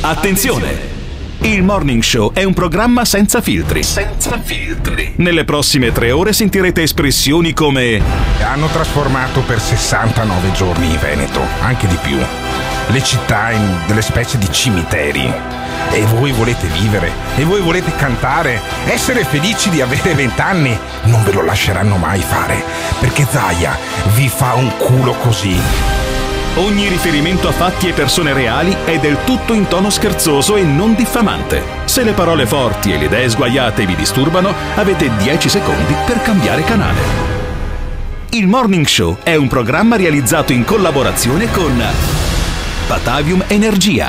Attenzione! Il Morning Show è un programma senza filtri. Senza filtri. Nelle prossime tre ore sentirete espressioni come Hanno trasformato per 69 giorni in Veneto, anche di più. Le città in delle specie di cimiteri. E voi volete vivere, e voi volete cantare, essere felici di avere vent'anni. Non ve lo lasceranno mai fare, perché Zaya vi fa un culo così. Ogni riferimento a fatti e persone reali è del tutto in tono scherzoso e non diffamante. Se le parole forti e le idee sguaiate vi disturbano, avete 10 secondi per cambiare canale. Il Morning Show è un programma realizzato in collaborazione con Batavium Energia.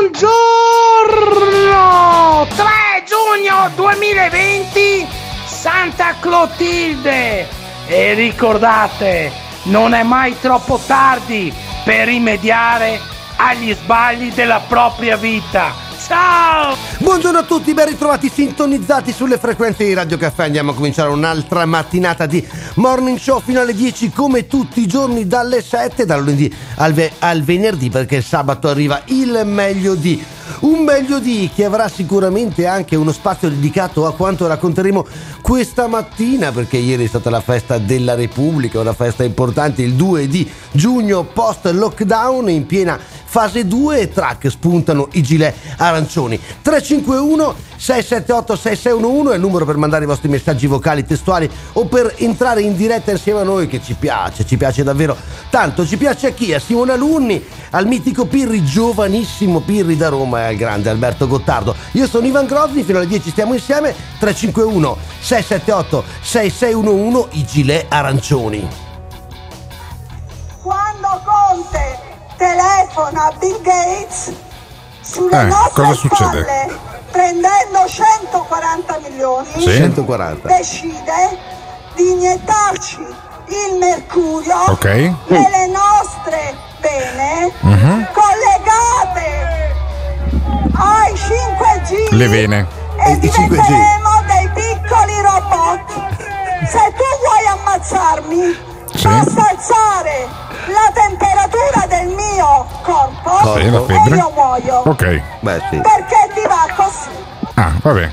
Buongiorno! 3 giugno 2020 Santa Clotilde! E ricordate, non è mai troppo tardi per rimediare agli sbagli della propria vita. Ciao! Buongiorno a tutti, ben ritrovati sintonizzati sulle frequenze di Radio Caffè. Andiamo a cominciare un'altra mattinata di morning show fino alle 10 come tutti i giorni dalle 7, dal lunedì al, ve- al venerdì perché il sabato arriva il meglio di. Un meglio di che avrà sicuramente anche uno spazio dedicato a quanto racconteremo questa mattina perché ieri è stata la festa della Repubblica, una festa importante il 2 di giugno post lockdown in piena fase 2 e track spuntano i gilet arancioni. 351 678 6611 è il numero per mandare i vostri messaggi vocali testuali o per entrare in diretta insieme a noi che ci piace ci piace davvero tanto. Ci piace a chi? a Simone Alunni al mitico Pirri giovanissimo Pirri da Roma e al grande Alberto Gottardo. Io sono Ivan Grosni fino alle 10 stiamo insieme. 351 678 6611 i gilet arancioni. Quando Conte telefona a Bill Gates sulle Eh, nostre cosa succede? spalle, prendendo 140 milioni, Sì. 140 decide di iniettarci il mercurio Ok. nelle nostre vene Mhm. collegate ai 5G Le vene. e i 5G. diventeremo dei piccoli robot. Se tu vuoi ammazzarmi, Sì. basta alzare la temperatura del mio corpo Sì, e io muoio. Ok. beh sì Perché ti va così? Ah, vabbè.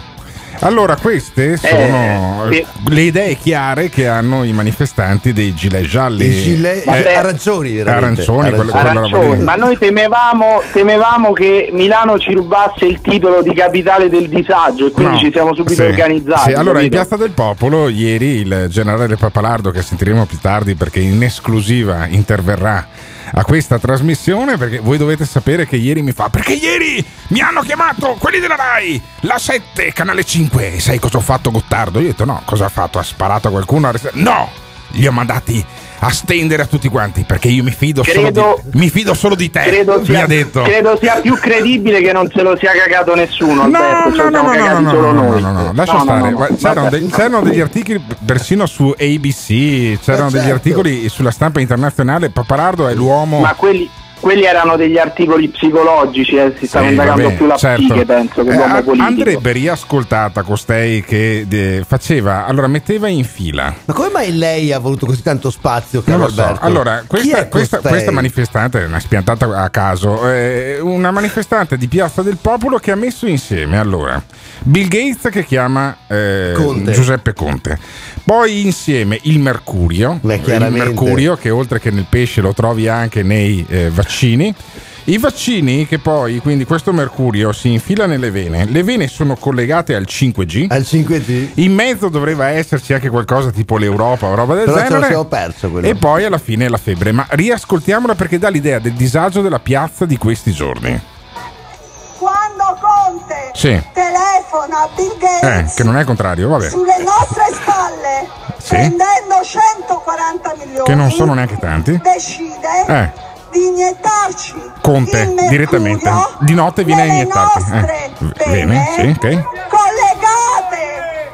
Allora, queste sono Eh, sì. le idee chiare che hanno i manifestanti dei gilet gialli. i gilet Vabbè. arancioni veramente Arancioni, quello- Arancioni. Arancioni, ma noi temevamo, temevamo che Milano ci rubasse il titolo di capitale del disagio e quindi No, ci siamo subito sì, organizzati. sì. Allora, in? Piazza del Popolo, ieri il generale Papalardo, che sentiremo più tardi perché in esclusiva interverrà a questa trasmissione, perché voi dovete sapere che ieri mi fa, perché ieri mi hanno chiamato quelli della RAI, la 7, canale 5, e sai cosa ho fatto Gottardo? Io ho detto no, cosa ha fatto? Ha sparato a qualcuno? Arrestato- No! Li ho mandati a stendere a tutti quanti perché io mi fido, Credo- solo, di, mi fido solo di te. Credo mi sia, ha detto. credo sia più credibile che non se lo sia cagato nessuno. No, Alberto, no, no, no, no, solo no, noi. no, no, no, lascia No, stare. no, no, C'erano, dei- c'erano degli articoli persino su ABC, c'erano Eh, degli certo. articoli sulla stampa internazionale. Papalardo è l'uomo. Ma quelli, quelli erano degli articoli psicologici, eh, si stava Sì, indagando vabbè, più la certo. psiche, penso, che Eh, l'uomo politico. Andrebbe riascoltata costei che eh, faceva, allora metteva in fila. ma come mai lei ha voluto così tanto spazio caro Non lo so. Alberto? Allora, questa, è questa, questa manifestante, una spiantata a caso, è una manifestante di Piazza del Popolo che ha messo insieme allora Bill Gates che chiama eh, Conte. Giuseppe Conte, poi insieme il Mercurio, Beh, il. Mercurio che oltre che nel pesce lo trovi anche nei eh, vaccini. I vaccini che poi, quindi questo mercurio si infila nelle vene, le vene sono collegate al 5G, al 5G in mezzo doveva esserci anche qualcosa tipo l'Europa o roba del Però ce lo genere. siamo perso quello. E poi alla fine la febbre. Ma riascoltiamola perché dà l'idea del disagio della piazza di questi giorni. Quando Conte Sì. telefona a Bill Eh, Gates che non è il contrario, vabbè. sulle nostre spalle, Sì. prendendo 140 milioni, Che non sono neanche tanti. decide Eh. Iniettarci Conte, mercurio direttamente. Di notte viene a iniettarti. Eh, vene, sì, ok. collegate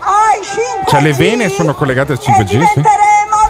ai 5G Cioè, le vene sono collegate al 5G, e sì. diventeremo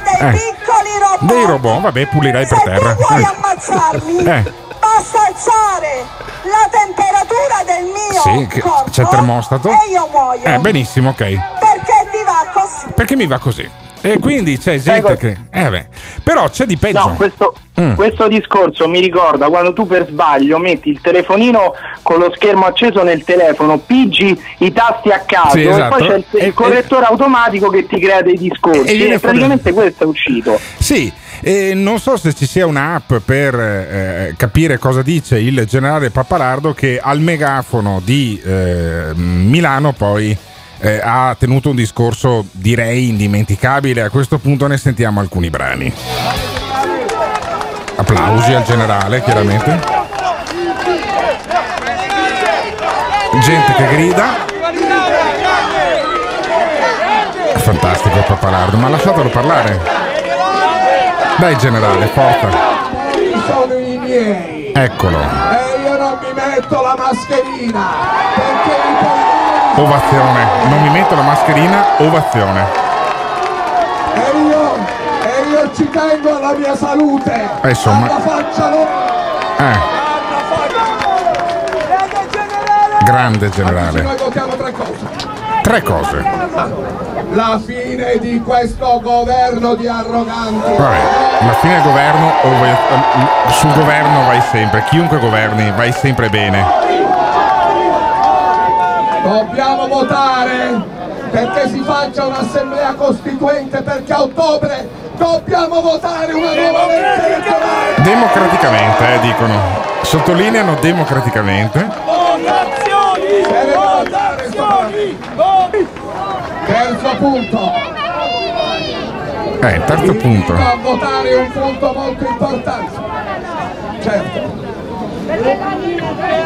dei Eh. piccoli robot Dei robot, vabbè, pulirai per Se terra. tu vuoi Eh. ammazzarmi Eh. basta alzare la temperatura del mio Sì, corpo c'è il termostato. e io muoio Eh, benissimo, ok. perché ti va così Perché mi va così? E quindi c'è gente che. Eh beh. Però c'è di peggio. No, questo, Mm. questo discorso mi ricorda quando tu per sbaglio metti il telefonino con lo schermo acceso nel telefono, pigi i tasti a caso Sì, esatto. e poi c'è il, il E- correttore automatico che ti crea dei discorsi. E- e E praticamente questo è uscito. Sì, e non so se ci sia un'app per eh, capire cosa dice il generale Pappalardo che al megafono di eh, Milano poi eh, ha tenuto un discorso direi indimenticabile. A questo punto ne sentiamo alcuni brani. Applausi al generale, chiaramente. Gente che grida. Fantastico il Pappalardo, ma lasciatelo parlare. Dai generale, forza. sono i miei Eccolo. e io non mi metto la mascherina perché i italiani Ovazione. Non mi metto la mascherina, ovazione. e io e io ci tengo alla mia salute Eh, insomma. alla faccia loro Eh, grande generale. noi votiamo tre cose Tre cose. la fine di questo governo di arroganti Vabbè, alla fine del governo, sul governo vai sempre, chiunque governi vai sempre bene. Dobbiamo votare perché si faccia un'assemblea costituente perché a ottobre dobbiamo votare una nuova legge elettorale. Democraticamente, eh, dicono. Sottolineano democraticamente. Votare sto- Terzo punto. Eh, terzo punto. A votare un punto molto importante. Certo.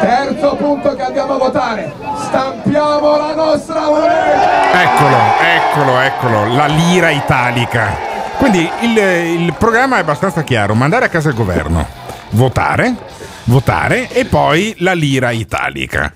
Terzo punto che andiamo a votare. Stampiamo la nostra moneta. Eccolo, eccolo, eccolo, la lira italica. Quindi il, il programma è abbastanza chiaro, mandare a casa il governo, votare, votare e poi la lira italica.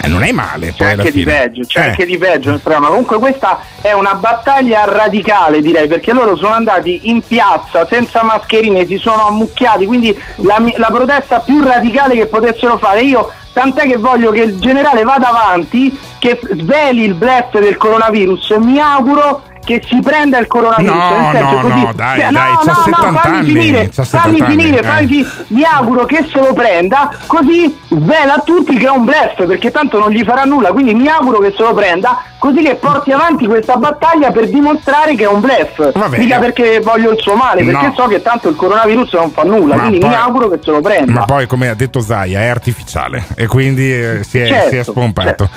E non è male C'è anche di peggio, c'è Eh, anche di peggio nel programma. Comunque questa è una battaglia radicale direi perché loro sono andati in piazza senza mascherine, si sono ammucchiati, quindi la, la protesta più radicale che potessero fare. Io tant'è che voglio che il generale vada avanti, che sveli il blef del coronavirus, mi auguro che si prenda il coronavirus. No, senso no, così- no, dai, Cioè, dai, no, c'ha no, no, 70 fammi anni, finire, fammi 70 finire, anni, fammi eh. finire mi auguro che se lo prenda così svela a tutti che è un blef perché tanto non gli farà nulla quindi mi auguro che se lo prenda così che porti avanti questa battaglia per dimostrare che è un blef Va bene. mica perché voglio il suo male perché No. so che tanto il coronavirus non fa nulla Ma quindi poi- mi auguro che se lo prenda Ma poi, come ha detto Zaia, è artificiale e quindi eh, si, è, Certo, si è spompato.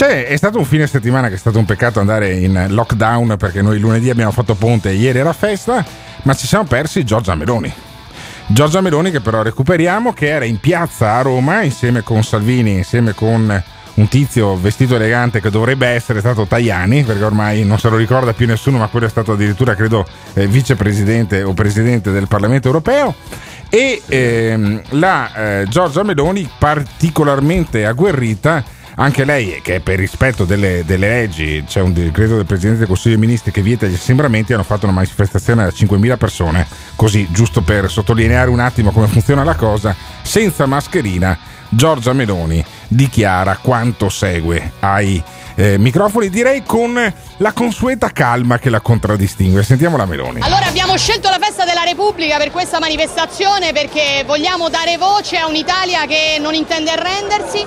C'è, è stato un fine settimana che è stato un peccato andare in lockdown perché noi lunedì abbiamo fatto ponte e ieri era festa, ma ci siamo persi Giorgia Meloni. Giorgia Meloni che però recuperiamo, che era in piazza a Roma insieme con Salvini, insieme con un tizio vestito elegante che dovrebbe essere stato Tajani, perché ormai non se lo ricorda più nessuno, ma quello è stato addirittura, credo, eh, vicepresidente o presidente del Parlamento europeo. E ehm, la eh, Giorgia Meloni particolarmente agguerrita anche lei, che per rispetto delle, delle leggi, c'è un decreto del Presidente del Consiglio dei Ministri che vieta gli assembramenti, hanno fatto una manifestazione da 5.000 persone, così giusto per sottolineare un attimo come funziona la cosa, senza mascherina, Giorgia Meloni dichiara quanto segue ai eh, microfoni, direi con la consueta calma che la contraddistingue. Sentiamo la Meloni. Allora abbiamo scelto la festa della Repubblica per questa manifestazione perché vogliamo dare voce a un'Italia che non intende arrendersi,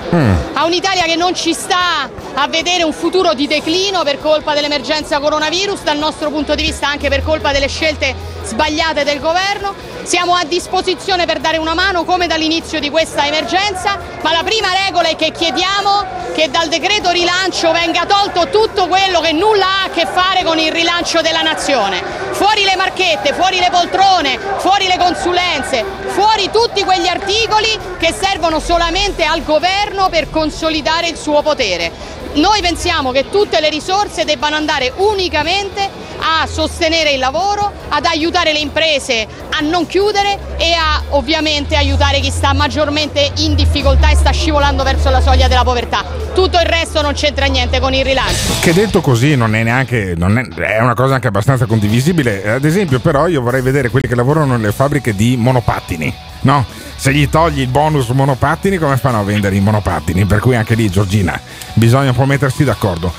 a un'Italia che non ci sta a vedere un futuro di declino per colpa dell'emergenza coronavirus, dal nostro punto di vista anche per colpa delle scelte sbagliate del governo. Siamo a disposizione per dare una mano come dall'inizio di questa emergenza, ma la prima regola è che chiediamo che dal decreto rilancio venga tolto tutto quello che nulla ha a che fare con il rilancio della nazione. Fuori le marchette, fuori le poltrone, fuori le consulenze, fuori tutti quegli articoli che servono solamente al governo per consolidare il suo potere. Noi pensiamo che tutte le risorse debbano andare unicamente a sostenere il lavoro, ad aiutare le imprese a non chiudere e a ovviamente aiutare chi sta maggiormente in difficoltà e sta scivolando verso la soglia della povertà. Tutto il resto non c'entra niente con il rilancio. Che detto così non è neanche. non è, è una cosa anche abbastanza condivisibile. Ad esempio, però, io vorrei vedere quelli che lavorano nelle fabbriche di monopattini. No? Se gli togli il bonus monopattini, come fanno a vendere i monopattini? Per cui anche lì, Giorgina, bisogna un po' mettersi d'accordo.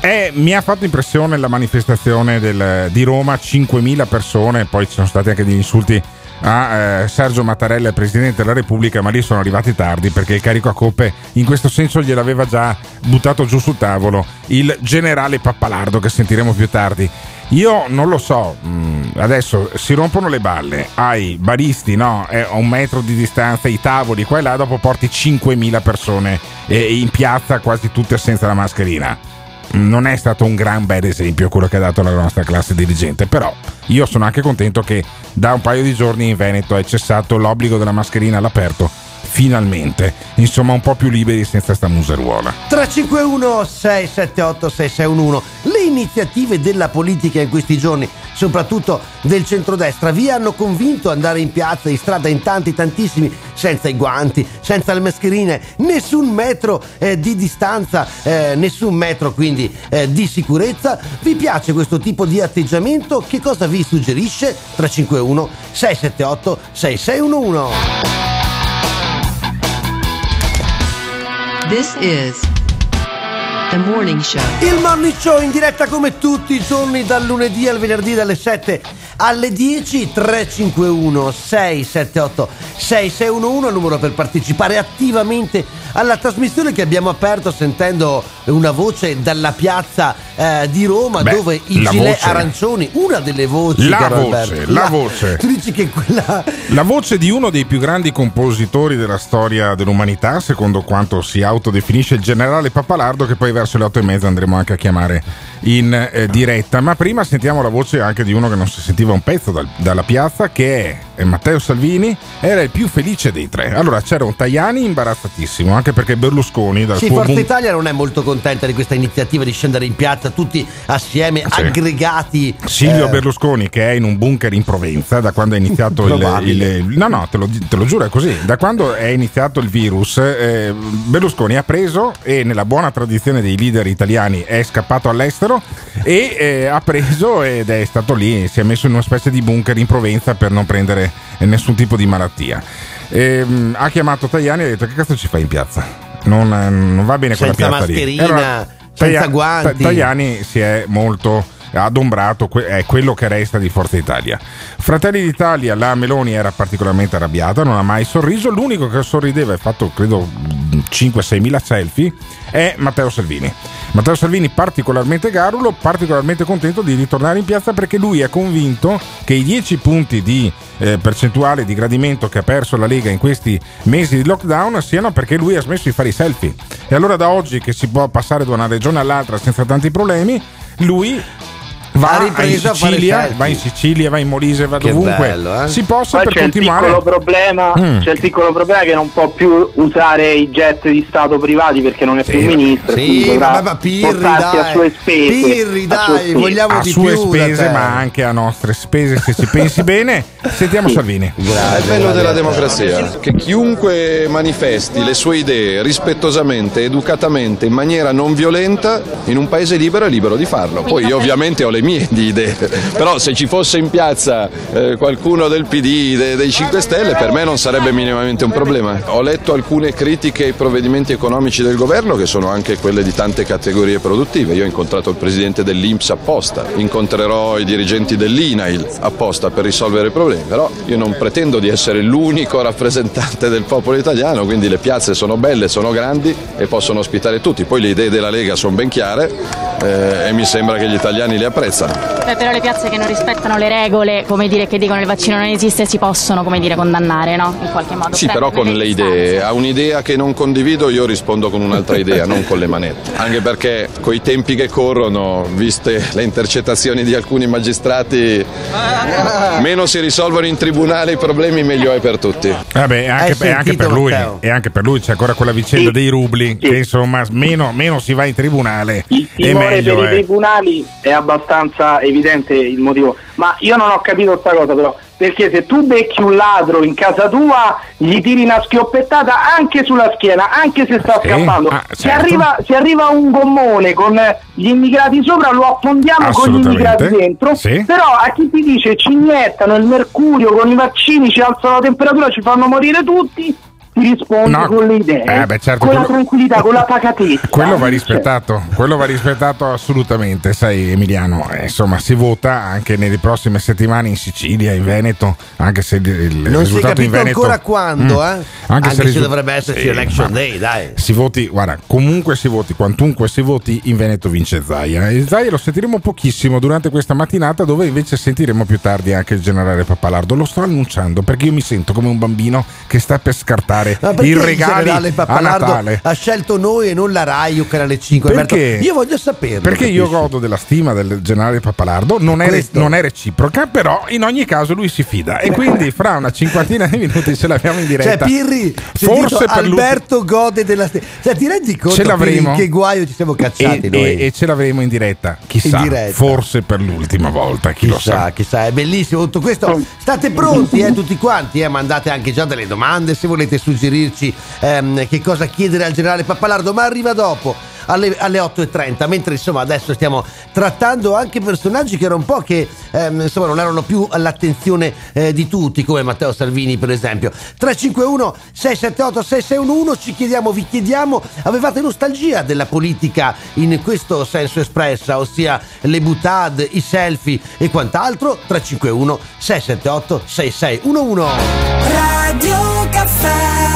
è- mi ha fatto impressione la manifestazione del- di Roma, 5.000 persone, poi ci sono stati anche degli insulti a eh, Sergio Mattarella, Presidente della Repubblica, ma lì sono arrivati tardi perché il carico a coppe in questo senso gliel'aveva già buttato giù sul tavolo il generale Pappalardo che sentiremo più tardi. Io non lo so, mh, adesso si rompono le balle. Ai baristi, no? È a un metro di distanza, i tavoli qua e là, dopo porti 5.000 persone eh, in piazza, quasi tutte senza la mascherina. Non è stato un gran bel esempio quello che ha dato la nostra classe dirigente, però io sono anche contento che da un paio di giorni in Veneto è cessato l'obbligo della mascherina all'aperto, finalmente, insomma un po' più liberi senza sta museruola. 351 678 6611 Le iniziative della politica in questi giorni, soprattutto del centrodestra, vi hanno convinto ad andare in piazza, in strada, in tanti, tantissimi, senza i guanti, senza le mascherine, nessun metro eh, di distanza, eh, nessun metro quindi eh, di sicurezza. Vi piace questo tipo di atteggiamento? Che cosa vi suggerisce? 351 678 6611 This is the morning show. Il morning show in diretta come tutti i giorni dal lunedì al venerdì dalle 7 alle 10 351 678 6611 il numero per partecipare attivamente alla trasmissione che abbiamo aperto sentendo una voce dalla piazza eh, di Roma Beh, dove i la gilet voce. arancioni una delle voci La voce, Alberto. la voce. tu dici che quella La voce di uno dei più grandi compositori della storia dell'umanità, secondo quanto si autodefinisce il generale Pappalardo, che poi verso le otto e mezza andremo anche a chiamare in eh, diretta. Ma prima sentiamo la voce anche di uno che non si sentiva un pezzo dal- dalla piazza, che è eh, Matteo Salvini, era il più felice dei tre. Allora c'era un Tajani imbarazzatissimo, anche perché Berlusconi dal Sì, Forza bun- Italia non è molto contenta di questa iniziativa di scendere in piazza tutti assieme, Sì. aggregati. Silvio eh, Berlusconi che è in un bunker in Provenza da quando è iniziato il, il- No, no, te lo, te lo giuro è così. Da quando è iniziato il virus, eh, Berlusconi ha preso e nella buona tradizione dei leader italiani è scappato all'estero e eh, ha preso ed è stato lì, si è messo in una specie di bunker in Provenza per non prendere nessun tipo di malattia. Ehm, ha chiamato Tajani e ha detto che cazzo ci fai in piazza? Non, eh, non va bene quella Senza piazza lì. mascherina, Allora, senza Taja- guanti. Ta- Tajani si è molto adombrato, è quello che resta di Forza Italia. Fratelli d'Italia, la Meloni era particolarmente arrabbiata, non ha mai sorriso, l'unico che sorrideva e ha fatto credo 5-6 mila selfie è Matteo Salvini. Matteo Salvini particolarmente garulo, particolarmente contento di ritornare in piazza perché lui è convinto che i 10 punti di eh, percentuale di gradimento che ha perso la Lega in questi mesi di lockdown siano perché lui ha smesso di fare i selfie. E allora da oggi che si può passare da una regione all'altra senza tanti problemi, lui Va in ripreso a fare Sicilia, va in Sicilia, va in Molise, va Che dovunque bello, eh? si possa Poi per c'è il, continuare. piccolo problema, Mm. c'è il piccolo problema che non può più usare i jet di Stato privati perché non è più ministro. Sì, vabbè, ma Pirri, portarsi dai. a sue spese. Pirri, a sue dai, spese. vogliamo a di sue più spese, ma anche a nostre spese, se ci pensi bene. Sentiamo Salvini. È il bello della democrazia, che chiunque manifesti le sue idee rispettosamente, educatamente, in maniera non violenta, in un paese libero è libero di farlo. Poi io ovviamente ho le mie di idee, però se ci fosse in piazza eh, qualcuno del PD, de- dei 5 Stelle, per me non sarebbe minimamente un problema. Ho letto alcune critiche ai provvedimenti economici del governo che sono anche quelle di tante categorie produttive. Io ho incontrato il presidente dell'Inps apposta, incontrerò i dirigenti dell'INAIL apposta per risolvere i problemi, però io non pretendo di essere l'unico rappresentante del popolo italiano, quindi le piazze sono belle, sono grandi e possono ospitare tutti. Poi le idee della Lega sono ben chiare eh, e mi sembra che gli italiani le apprezzano. Beh, però le piazze che non rispettano le regole, come dire, che dicono il vaccino non esiste, si possono, come dire, condannare, no? In qualche modo. Sì, però con le idee. A un'idea che non condivido io rispondo con un'altra idea, non con le manette. Anche perché coi tempi che corrono, viste le intercettazioni di alcuni magistrati, meno si risolvono in tribunale i problemi, meglio è per tutti. Vabbè, anche, è anche per lui, e anche per lui c'è ancora quella vicenda dei rubli, che insomma meno, meno si va in tribunale e timore meglio per i è. tribunali è abbastanza evidente il motivo, ma io non ho capito questa cosa però, perché se tu becchi un ladro in casa tua gli tiri una schioppettata anche sulla schiena, anche se sta Sì, scappando, ah, se, certo. arriva, se arriva un gommone con gli immigrati sopra lo affondiamo con gli immigrati dentro, sì. però a chi ti dice ci iniettano il mercurio con i vaccini, ci alzano la temperatura, ci fanno morire tutti, ti rispondi No, con le idee, eh, beh, certo, con la quello- tranquillità, con la pacatezza. Quello va Cioè, rispettato, quello va rispettato assolutamente, sai Emiliano, eh, insomma si vota anche nelle prossime settimane in Sicilia, in Veneto, anche se il, Non si è risultato in capito Veneto... ancora quando, Mm. eh? Anche, il se, risu- dovrebbe esserci Sì, election day, dai. Si voti, guarda, comunque si voti, quantunque si voti, in Veneto vince Zaia. E Zaia lo sentiremo pochissimo durante questa mattinata, dove invece sentiremo più tardi anche il generale Pappalardo. Lo sto annunciando perché io mi sento come un bambino che sta per scartare I il generale a Natale. ha scelto noi e non la Rai o Canale 5? Alberto? Perché? Io voglio saperlo. Perché io capisci? godo della stima del generale Pappalardo, non è, non è reciproca, però in ogni caso lui si fida. E quindi fra una cinquantina di minuti ce l'abbiamo in diretta. Cioè, Pirri, Forse per Alberto gode della st- Cioè, ti rendi conto. Pirri, che guaio ci siamo cacciati e, noi? e- e ce l'avremo in diretta, chissà, In diretta. forse per l'ultima volta, chi lo sa. Chissà, chissà, è bellissimo tutto questo. State pronti, eh, tutti quanti, eh? mandate anche già delle domande se volete suggerirci ehm, che cosa chiedere al generale Pappalardo, ma arriva dopo. Alle, alle 8.30 mentre insomma adesso stiamo trattando anche personaggi che erano un po' che ehm, insomma non erano più all'attenzione eh, di tutti come Matteo Salvini per esempio. 351 678 6611 ci chiediamo vi chiediamo avevate nostalgia della politica in questo senso espressa ossia le butade i selfie e quant'altro? 351 678 6611 Radio Caffè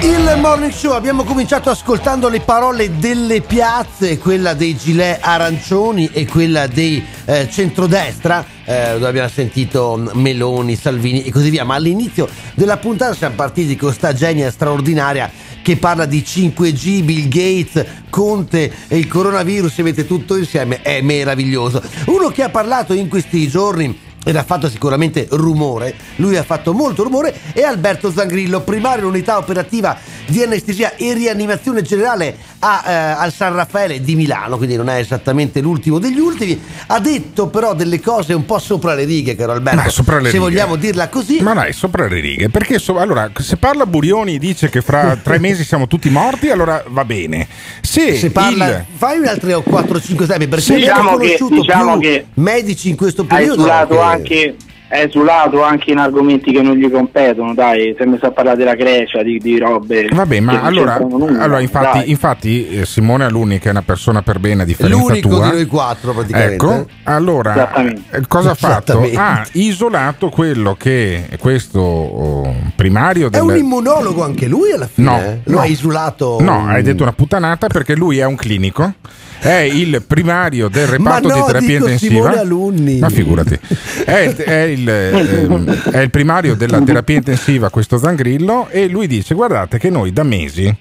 Il morning show abbiamo cominciato ascoltando le parole delle piazze, quella dei gilet arancioni e quella dei eh, centrodestra, eh, dove abbiamo sentito mm, Meloni, Salvini e così via, ma all'inizio della puntata siamo partiti con sta genia straordinaria che parla di 5G, Bill Gates, Conte e il coronavirus e mette tutto insieme, è meraviglioso. Uno che ha parlato in questi giorni ed ha fatto sicuramente rumore, lui ha fatto molto rumore, è Alberto Zangrillo, primario unità operativa di anestesia e rianimazione generale a, eh, al San Raffaele di Milano, quindi non è esattamente l'ultimo degli ultimi, ha detto però delle cose un po' sopra le righe, caro Alberto, Ma sopra le se righe. vogliamo dirla così. Ma dai, sopra le righe. Perché so- allora, se parla Burioni e dice che fra tre mesi siamo tutti morti, allora va bene. Se, Se parla, il- fai un altro 4-5 esempi perché Sì, abbiamo diciamo che- conosciuto diciamo più che medici in questo ha periodo. che- anche è esulato anche in argomenti che non gli competono, dai, se mi sa parlare della Grecia, di, di robe. Vabbè, ma allora, nulla, allora, infatti, infatti eh, Simone Alunni, che è una persona per bene a differenza L'unico tua, di noi quattro praticamente. Ecco, allora eh, cosa ha fatto? Ha isolato quello che questo oh, primario È del... un immunologo anche lui alla fine? No, eh? Lo no. ha isolato? No, hai detto una puttanata perché lui è un clinico. È il primario del reparto Ma no, di terapia dico intensiva. Simone Alunni. Ma figurati, è, il- è il, ehm, è il primario della terapia intensiva, questo Zangrillo, e lui dice: Guardate, che noi da mesi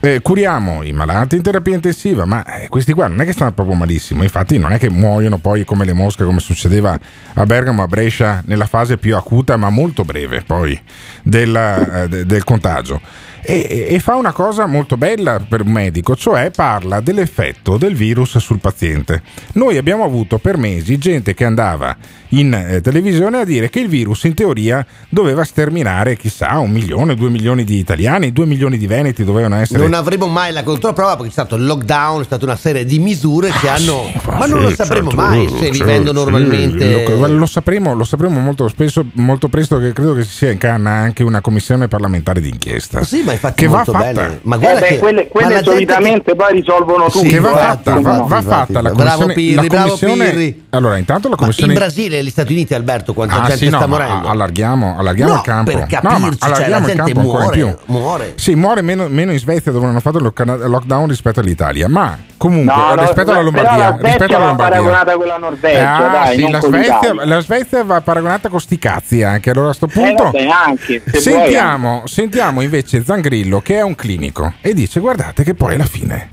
eh, curiamo i malati in terapia intensiva, ma eh, questi qua non è che stanno proprio malissimo. Infatti, non è che muoiono poi come le mosche, come succedeva a Bergamo, a Brescia, nella fase più acuta, ma molto breve poi della- eh, de- del contagio. E, e fa una cosa molto bella per un medico, cioè parla dell'effetto del virus sul paziente. Noi abbiamo avuto per mesi gente che andava in eh, televisione a dire che il virus in teoria doveva sterminare chissà un milione, due milioni di italiani, due milioni di veneti dovevano essere... Non avremo mai la controprova perché c'è stato il lockdown, è stata una serie di misure che hanno. ma non lo Ah, Sì, sapremo certo, mai sì, se vivendo sì, normalmente. Lo, lo sapremo, lo sapremo molto spesso, molto presto, che credo che si sia in canna anche una commissione parlamentare d'inchiesta. Sì, ma infatti che va molto fatta. bene. Ma Eh guarda beh, che quelle, la solitamente poi risolvono tutto. che va eh, fatta, va, no. va fatta la bravo commissione. Pirri, la bravo commissione- Pirri. Allora, intanto la Ma in commissione. Brasile e negli Stati Uniti, Alberto, quanta Ah, gente sì, no, sta ma morendo? allarghiamo, allarghiamo No, il campo. per no, capirci, cioè, allarghiamo la il gente muore, in più. muore. Sì, muore meno, meno in Svezia dove hanno fatto il lock- lockdown rispetto all'Italia, ma comunque No, no, rispetto alla Lombardia, la rispetto alla va Lombardia. paragonata con la Norvegia, Ah, dai, sì, la, Svezia, la Svezia va paragonata con sti cazzi anche. Allora a sto Eh, punto vabbè, anche, se sentiamo, sentiamo invece Zangrillo che è un clinico e dice guardate che poi alla fine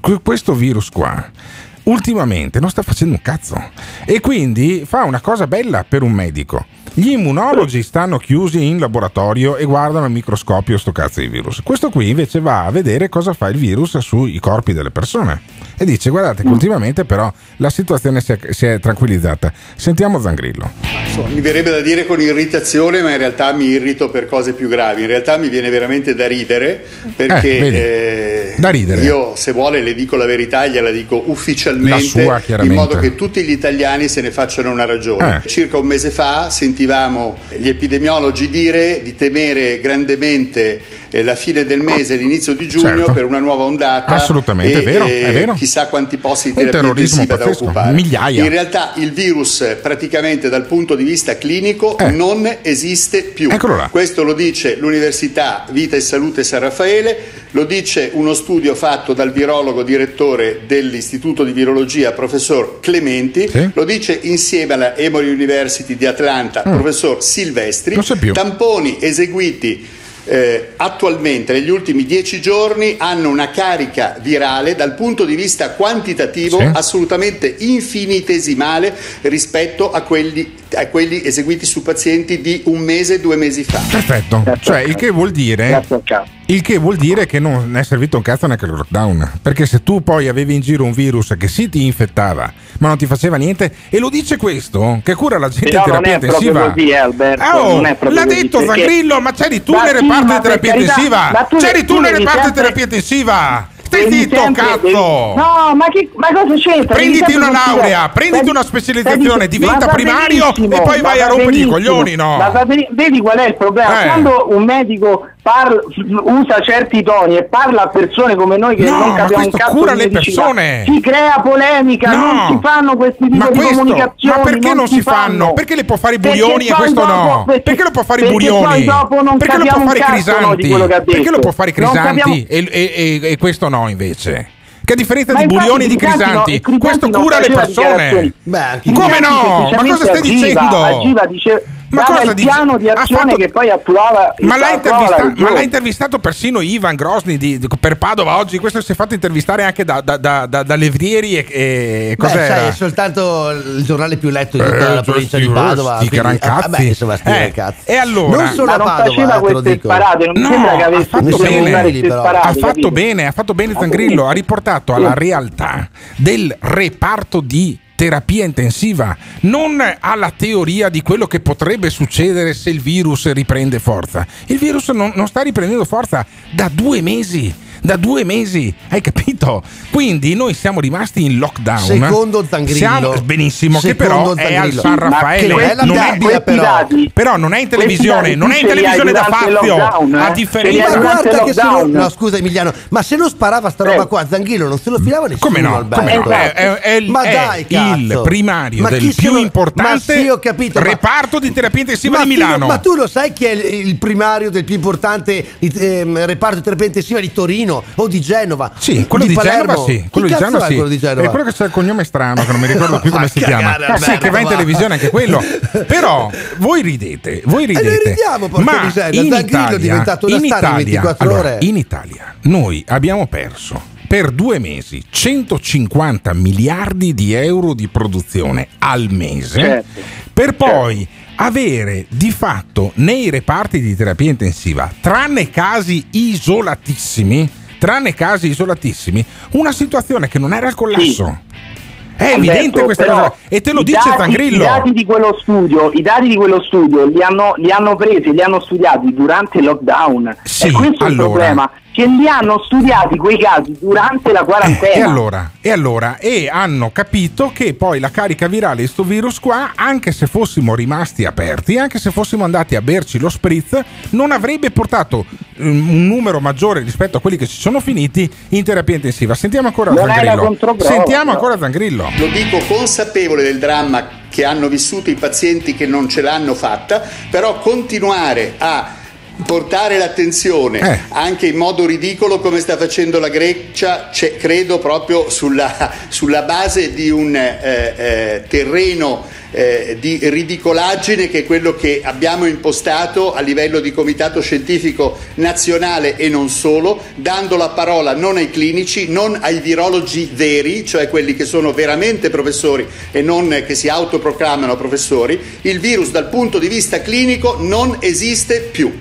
que- questo virus qua ultimamente non sta facendo un cazzo e quindi fa una cosa bella per un medico. Gli immunologi stanno chiusi in laboratorio e guardano al microscopio sto cazzo di virus. Questo qui invece va a vedere cosa fa il virus sui corpi delle persone e dice guardate che ultimamente però la situazione si è, si è tranquillizzata. Sentiamo Zangrillo. Mi verrebbe da dire con irritazione, ma in realtà mi irrito per cose più gravi. In realtà mi viene veramente da ridere perché Eh, eh, Da ridere. io, se vuole, le dico la verità, gliela dico ufficialmente, sua, in modo che tutti gli italiani se ne facciano una ragione. Eh. Circa un mese fa sentivo sentivamo gli epidemiologi dire di temere grandemente eh, la fine del mese l'inizio di giugno Certo. per una nuova ondata. Assolutamente, e, è vero, eh, è vero. Chissà quanti posti di terapia terrorismo intensiva da occupare. migliaia. In realtà il virus eh, praticamente dal punto di vista clinico non esiste più. Eh. Eccolo là. Questo lo dice l'Università Vita e Salute San Raffaele, lo dice uno studio fatto dal virologo direttore dell'Istituto di Virologia, professor Clementi, lo dice insieme alla Emory University di Atlanta, Mm. professor Silvestri, tamponi eseguiti eh, attualmente negli ultimi dieci giorni hanno una carica virale dal punto di vista quantitativo Sì. assolutamente infinitesimale rispetto a quelli, a quelli eseguiti su pazienti di un mese, due mesi fa. Perfetto, cioè il che vuol dire il che vuol dire che non è servito un cazzo neanche il lockdown, perché se tu poi avevi in giro un virus che sì ti infettava, ma non ti faceva niente e lo dice questo che cura la gente Però in non terapia è proprio intensiva. così, Alberto, Ah, oh, non è proprio l'ha così, detto perché- Zangrillo, ma c'eri tu Ma nel sì, reparto ma di terapia carità, intensiva. ma tu- c'eri tu tu nel devi reparto di terapia intensiva. Stai zitto, sempre- cazzo! devi- No, ma, che, ma cosa c'entra? Prenditi una laurea, prenditi una specializzazione, diventa ma primario e poi ma vai a rompere i coglioni, no? Ma vedi qual è il problema? Eh. Quando un medico parla- usa certi toni e parla a persone come noi che No, non ma capiamo un questo cazzo cura di le persone. si crea polemica, No. non si fanno questi tipi Ma di questo, comunicazioni. ma perché non si fanno? Perché le può fare i Perché Buglioni e questo dopo- no? Perché lo può fare i perché non Perché lo può capiamo fare no, Crisanti? di quello che ha Perché lo può fare Non Crisanti capiamo- e, e- e- e questo no invece? Che a differenza Ma di Buglioni e di Crisanti no, Crisanti, questo non cura le persone. dichiarazioni. Come no? Ma cosa stai agiva, dicendo? Agiva, dice, Ma dava cosa il dice? piano di azione fatto- che poi attuava Ma l'ha, intervista- ma l'ha intervistato persino Ivan Grosny di- di- per Padova oggi. Questo si è fatto intervistare anche da, da, da, da- da Levrieri e, e Beh, sai, è soltanto il giornale più letto di tutta Eh, la provincia di Padova. sti quindi- gran eh, cazzi. vabbè, insomma, sti Eh, cazzi. e allora- non solo Ma non Padova, faceva lo queste dico. sparate, non No, sembra che avesse fatto bene, sparate, ha fatto capito? bene, ha fatto bene Zangrillo, ha riportato alla realtà del reparto di terapia intensiva, non alla teoria di quello che potrebbe succedere se il virus riprende forza. Il virus non, non sta riprendendo forza da due mesi. Da due mesi, hai capito? Quindi noi siamo rimasti in lockdown. Secondo Zangrillo. Siamo benissimo, che Secondo però è al Zangrillo. San Raffaele. che non è la non è- Bibbia, però. però non è in televisione, non è in televisione da il Fazio. lockdown, A eh? differenza Ma guarda il che se lo, no scusa Emiliano, ma se lo sparava sta roba qua Zanghillo non se lo filava nessuno Come no? Come no? È, è- è il- ma è dai, il cazzo. primario Ma del più lo- importante sì, capito, ma- reparto di terapia intensiva di lo- Milano. ma tu lo sai chi è il, il primario del più importante ehm, reparto di terapia intensiva di Torino o di Genova? Sì, quello di, Palermo? Genova sì, quello di Genova è sì. quello di Genova? È quello che c'è il cognome strano, che non mi ricordo più come Ma si chiama. cagare, sì, che va in televisione anche quello. Però voi ridete, voi noi ridete. ridiamo, porca ma miseria, in Zangrillo è Italia, diventato una in star in Italia, 24 allora, ore. in Italia noi abbiamo perso per due mesi 150 miliardi di euro di produzione al mese Certo. per poi avere di fatto nei reparti di terapia intensiva, tranne casi isolatissimi, tranne casi isolatissimi, una situazione che non era al collasso. È evidente Alberto, questa però cosa e te lo dice dati- Zangrillo. I dati di quello studio, i dati di quello studio li hanno, li hanno presi, li hanno studiati durante il lockdown. Sì, e questo è il allora. problema. Che li hanno studiati quei casi durante la quarantena. E allora, e allora, e hanno capito che poi la carica virale di sto virus qua, anche se fossimo rimasti aperti, anche se fossimo andati a berci lo spritz, non avrebbe portato mm, un numero maggiore rispetto a quelli che ci sono finiti in terapia intensiva. Sentiamo ancora Non Zangrillo. Sentiamo ancora Zangrillo. Lo dico consapevole del dramma che hanno vissuto i pazienti che non ce l'hanno fatta, però continuare a portare l'attenzione Eh. anche in modo ridicolo come sta facendo la Grecia, credo proprio sulla, sulla base di un eh, eh, terreno eh, di ridicolaggine che è quello che abbiamo impostato a livello di comitato scientifico nazionale e non solo, dando la parola non ai clinici, non ai virologi veri, cioè quelli che sono veramente professori e non che si autoproclamano professori, il virus dal punto di vista clinico non esiste più.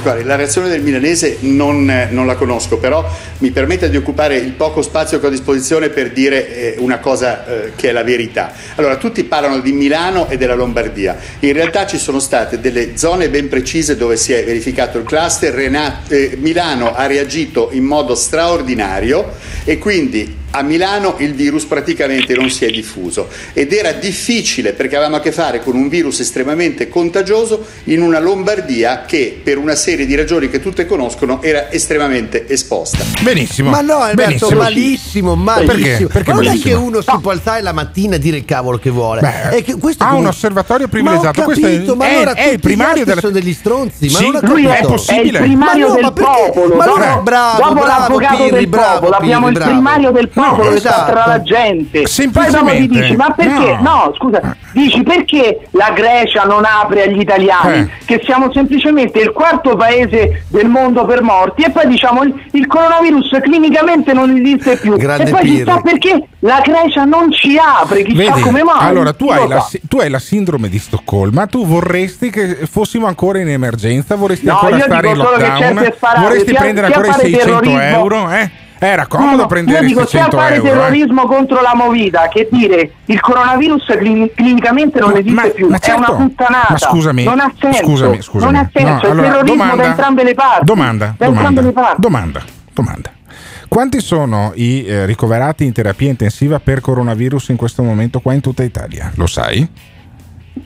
Guardi, La reazione del milanese non, eh, non la conosco, però mi permette di occupare il poco spazio che ho a disposizione per dire eh, una cosa eh, che è la verità. Allora, tutti parlano di Milano e della Lombardia. In realtà ci sono state delle zone ben precise dove si è verificato il cluster. Rena- eh, Milano ha reagito in modo straordinario e quindi A Milano il virus praticamente non si è diffuso ed era difficile perché avevamo a che fare con un virus estremamente contagioso in una Lombardia che per una serie di ragioni che tutte conoscono era estremamente esposta. Benissimo. Ma no, Alberto, Benissimo. malissimo, malissimo. Perché? Perché Ma non è che uno si può alzare la mattina e dire il cavolo che vuole. Beh, è che questo ha come- un osservatorio Ma privilegiato. ho Questo è- capito, ma è- allora è il tutti gli primario della- sono degli stronzi. Ma Sì, non lui capito. è possibile. È il primario Ma no, del ma perché- popolo. ma no, bravo, dopo bravo, l'avvocato Pirri, del bravo, popolo abbiamo Pirri, il bravo. primario del popolo No, sta tra esatto. la gente. Poi Semplicemente, dici, ma perché? no. No. scusa, dici perché la Grecia non apre agli italiani? Eh. Che siamo semplicemente il quarto paese del mondo per morti e poi diciamo il, il coronavirus clinicamente non esiste più. Grande e poi Pirri. chissà perché la Grecia non ci apre, chissà Vedi, come mai. allora tu hai, la, tu hai la sindrome di Stoccolma, tu vorresti che fossimo ancora in emergenza, vorresti No, ancora io stare in lockdown, vorresti prendere ancora i fare 600 terrorismo- euro, eh? Era No, comodo no, prendere io i dico sia 600 fare euro. eh? terrorismo contro la movida che dire il coronavirus clini- clinicamente non Ma- esiste ma- più ma è certo. una puttanata Ma scusami, non ha senso scusami, scusami. non ha senso No, è allora, terrorismo domanda- da entrambe le parti Domanda, domanda, le parti domanda, domanda. Quanti sono i eh, ricoverati in terapia intensiva per coronavirus in questo momento qua in tutta Italia? Lo sai?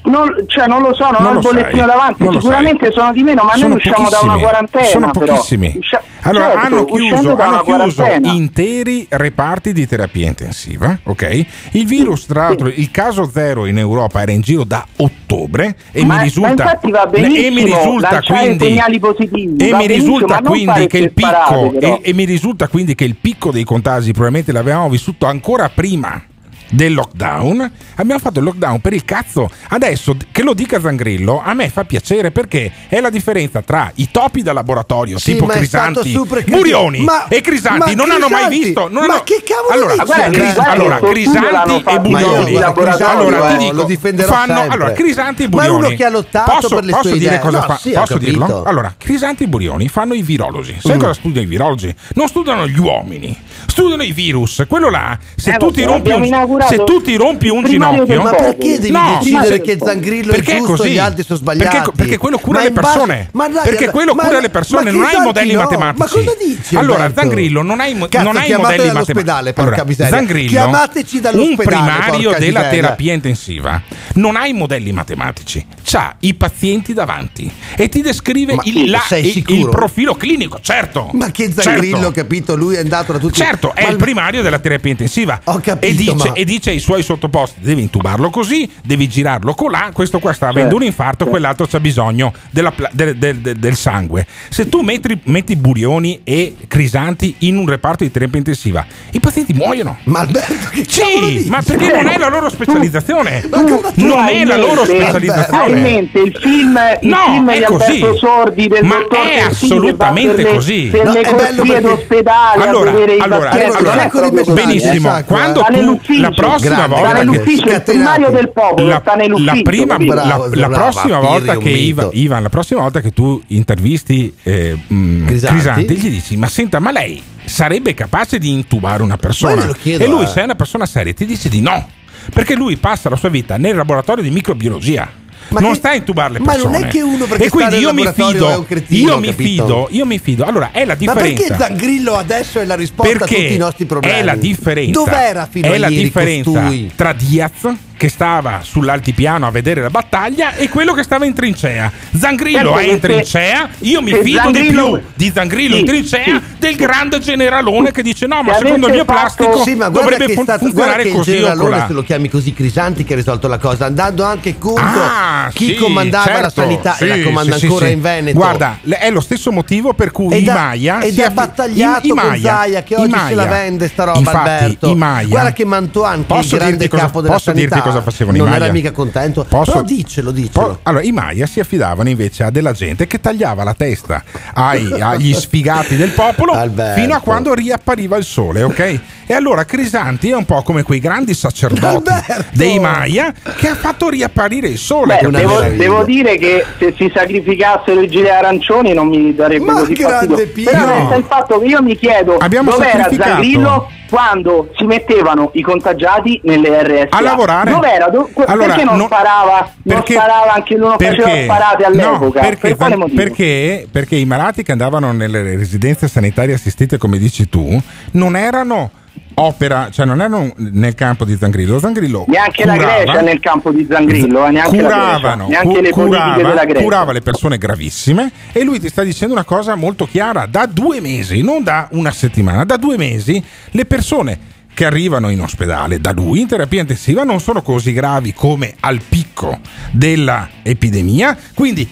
Non, cioè, non lo so, non, Non ho il bollettino sai, davanti, sicuramente sai. sono di meno, ma Sono noi usciamo da una quarantena. Sono pochissimi. Uscia- Allora, certo, hanno chiuso, hanno chiuso interi reparti di terapia intensiva, ok? Il virus, tra l'altro, il caso zero in Europa era in giro da ottobre e Ma- mi risulta, e mi risulta quindi positivi, e mi risulta quindi che il picco e, e mi risulta quindi che il picco dei contagi probabilmente l'avevamo vissuto ancora prima del lockdown abbiamo fatto il lockdown per il cazzo adesso che lo dica Zangrillo a me fa piacere perché è la differenza tra i topi da laboratorio Sì, tipo ma Crisanti. Murioni Ma- e Crisanti ma non hanno mai Crisanti? visto non Ma hanno- che cavolo allora, dici, guarda, Andrea? Cris- allora Crisanti e. Ma Burioni Crisanti allora lo- ti dico lo difenderò fanno sempre. allora Crisanti e Ma è Burioni uno che ha lottato posso, per le posso sue dire idee. cosa No, fa sì, posso dirlo allora Crisanti e Burioni fanno i virologi Mm. sai cosa studiano i virologi non studiano gli uomini studiano i virus quello là se Eh, tu ti rompi un, se tu ti rompi un primario ginocchio Ma perché devi No, decidere che Zangrillo è giusto così e gli altri sono sbagliati? perché, perché quello cura Ma le persone ma dai, perché quello ma- cura le persone non hai i modelli no. matematici Ma cosa dici? allora Alberto? Zangrillo non hai, Cazzo, non hai modelli dall'ospedale, matematici porca allora, miseria. Zangrillo Chiamateci un dall'ospedale, primario porca della terapia intensiva non ha i modelli matematici c'ha i pazienti davanti e ti descrive il, la- il- il profilo clinico certo Ma che Zangrillo, Certo. capito? Lui è andato da tutti Certo, è Ma il primario della terapia intensiva. Ho capito, e, dice, ma- e dice ai suoi sottoposti: devi intubarlo così, devi girarlo colà. Questo qua sta avendo un infarto, quell'altro c'ha bisogno della del, del- del- del sangue. Se tu metti, metti burioni e crisanti in un reparto di terapia intensiva, i pazienti muoiono. Ma Alberto, che Sì, ma perché non è la loro specializzazione? Ma Non è la loro specializzazione. mente il film, il No, film è di Alberto così. Sordi del Ma dottor è assolutamente per le- così. per No, le è bello perché- d'ospedale Allora, a vedere i allora, pazienti. allora, non è proprio così, benissimo. eh. Quando tu la prossima Grande, volta che- nell'ufficio, il primario del popolo la, sta nell'ufficio. la prima, la, Bravo, la brava, prossima volta che. Ivan, Ivan, la prossima volta che tu intervisti eh, mh, Crisanti? Crisanti, gli dici: Ma senta, ma lei sarebbe capace di intubare una persona? chiedo, e lui, eh. se è una persona seria, ti dice di no. Perché lui passa la sua vita nel laboratorio di microbiologia. Ma non che- sta a intubare le ma persone. non è che uno perché e quindi io mi fido, è un cretino, io mi fido, io mi fido. Allora è la Ma perché differenza. Zangrillo adesso è la risposta a Perché tutti i nostri problemi? è la differenza. Dov'era fino è a la ieri differenza costui? tra Diaz che stava sull'altipiano a vedere la battaglia e quello che stava in trincea. Zangrillo Certo, è in trincea, io mi fido Zangrillo- di più di Zangrillo Sì, in trincea sì. del grande generalone che dice no, ma Se secondo il mio fatto- plastico Sì, ma dovrebbe che, è fun- stato, funzionare il così o generalone, se lo chiami così, Crisanti, che ha risolto la cosa, andando anche contro Ah, chi comandava la certo, sanità sì, e la comanda ancora in Veneto. Guarda, è lo stesso motivo per cui Ed i ha- Maia ed si ha affi- battagliato con Zaia, che oggi se la vende sta roba, Infatti, Alberto. i Maia- Guarda che Mantuan, che è il grande capo della sanità, cosa facevano i non Maia? era mica contento. Posso- Però dicelo, dicelo. Po- allora, i Maia si affidavano invece a della gente che tagliava la testa ai- agli sfigati del popolo Alberto. fino a quando riappariva il sole, ok? E allora Crisanti è un po' come quei grandi sacerdoti Alberto! dei Maia che ha fatto riapparire il sole. Beh, devo, devo dire che se si sacrificassero i gilet arancioni non mi darebbe Ma così grande fastidio. Pino! Però resta il fatto che io mi chiedo Abbiamo dov'era sacrificato. Quando si mettevano i contagiati nelle RSA a lavorare Dov'era? Do- Allora, perché non, non- sparava? perché- non sparava anche lui non faceva sparate all'epoca? No, perché, per perché, perché i malati che andavano nelle residenze sanitarie assistite, come dici tu, non erano opera, cioè non erano nel campo di Zangrillo, Zangrillo Neanche la curava- Grecia è nel campo di Zangrillo, eh, neanche la Grecia, curavano, neanche cu- curava, Grecia. curava le persone gravissime e lui ti sta dicendo una cosa molto chiara, da due mesi, non da una settimana, da due mesi le persone che arrivano in ospedale da lui in terapia intensiva non sono così gravi come al picco della epidemia, quindi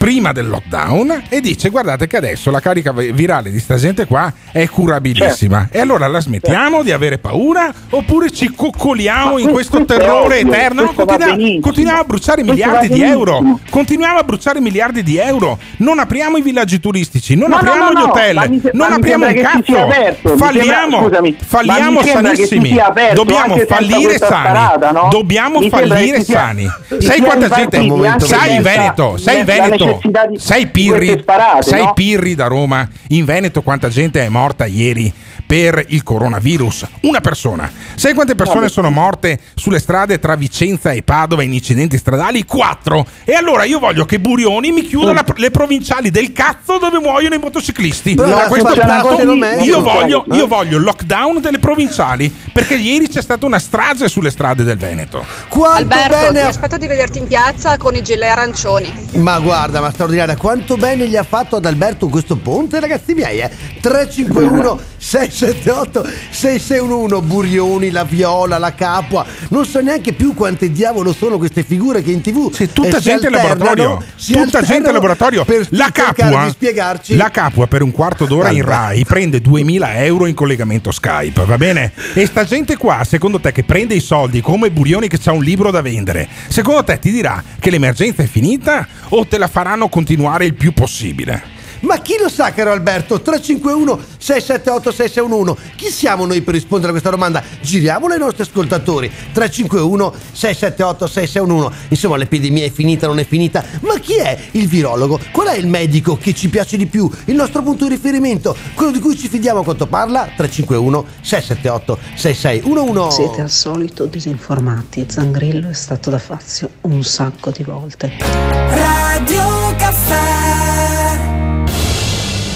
prima del lockdown e dice guardate che adesso la carica vi- virale di sta gente qua è curabilissima. Certo. e allora la smettiamo di avere paura oppure ci coccoliamo in questo terrore eterno? benissimo. continuiamo a bruciare miliardi di euro. Continuiamo a bruciare miliardi di euro. Non apriamo i villaggi turistici non No, apriamo no, gli no, hotel ma mi non apriamo un cazzo. aperto, falliamo sembra- scusami, falliamo sanissimi. dobbiamo fallire sani. no? dobbiamo fallire sani. sai quanta gente sai Veneto? Sai Veneto necessità di- di Pirri sparate, sai no? Pirri da Roma. In Veneto quanta gente è morta ieri per il coronavirus una persona sai quante persone sono morte sulle strade tra Vicenza e Padova in incidenti stradali? Quattro e allora io voglio che Burioni mi chiuda la- le provinciali del cazzo dove muoiono i motociclisti Però a questo punto metti, io voglio, eh? io voglio il lockdown delle provinciali perché ieri c'è stata una strage sulle strade del Veneto Quanto Alberto, ti bene aspetto di vederti in piazza con i gilet arancioni. Ma guarda, ma straordinaria, quanto bene gli ha fatto ad Alberto questo ponte, ragazzi miei, eh? 351 678 6611 Burioni, la Viola, la Capua. Non so neanche più quante diavolo sono queste figure che in TV Sì, tutta eh, gente in laboratorio. Tutta gente in laboratorio. Per La Capua, di spiegarci. la Capua per un quarto d'ora in Rai prende 2000 euro in collegamento Skype, va bene? E sta gente qua, secondo te, che prende i soldi come Burioni che ha un libro da vendere, secondo te ti dirà che l'emergenza è finita o te la faranno continuare il più possibile? Ma chi lo sa, caro Alberto? 351 678 6611. Chi siamo noi per rispondere a questa domanda? Giriamolo ai nostri ascoltatori. 351 678 6611. Insomma, l'epidemia è finita, non è finita. Ma chi è il virologo? Qual è il medico che ci piace di più? Il nostro punto di riferimento? Quello di cui ci fidiamo a quanto parla? 351 678 6611. Siete al solito disinformati. Zangrillo è stato da Fazio un sacco di volte. Radio Caffè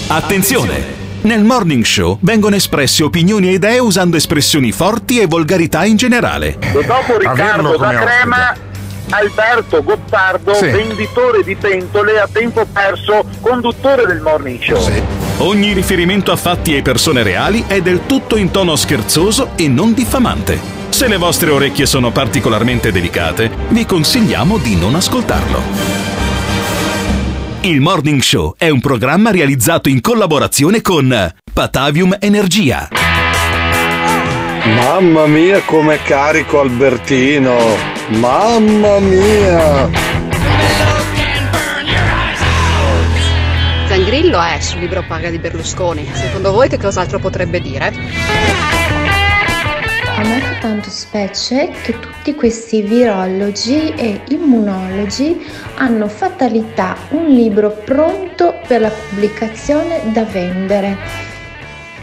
Attenzione! Nel morning show vengono espresse opinioni e idee usando espressioni forti e volgarità in generale. E dopo Riccardo da Crema, Alberto Gottardo, Sì. venditore di pentole a tempo perso, conduttore del morning show. Ogni riferimento a fatti e persone reali è del tutto in tono scherzoso e non diffamante. Se le vostre orecchie sono particolarmente delicate, vi consigliamo di non ascoltarlo. Il Morning Show è un programma realizzato in collaborazione con Patavium Energia. Mamma mia com'è carico Albertino! Mamma mia! Zangrillo è sul libro paga di Berlusconi. Secondo voi che cos'altro potrebbe dire? A tanto specie che tutti questi virologi e immunologi hanno fatalità un libro pronto per la pubblicazione da vendere.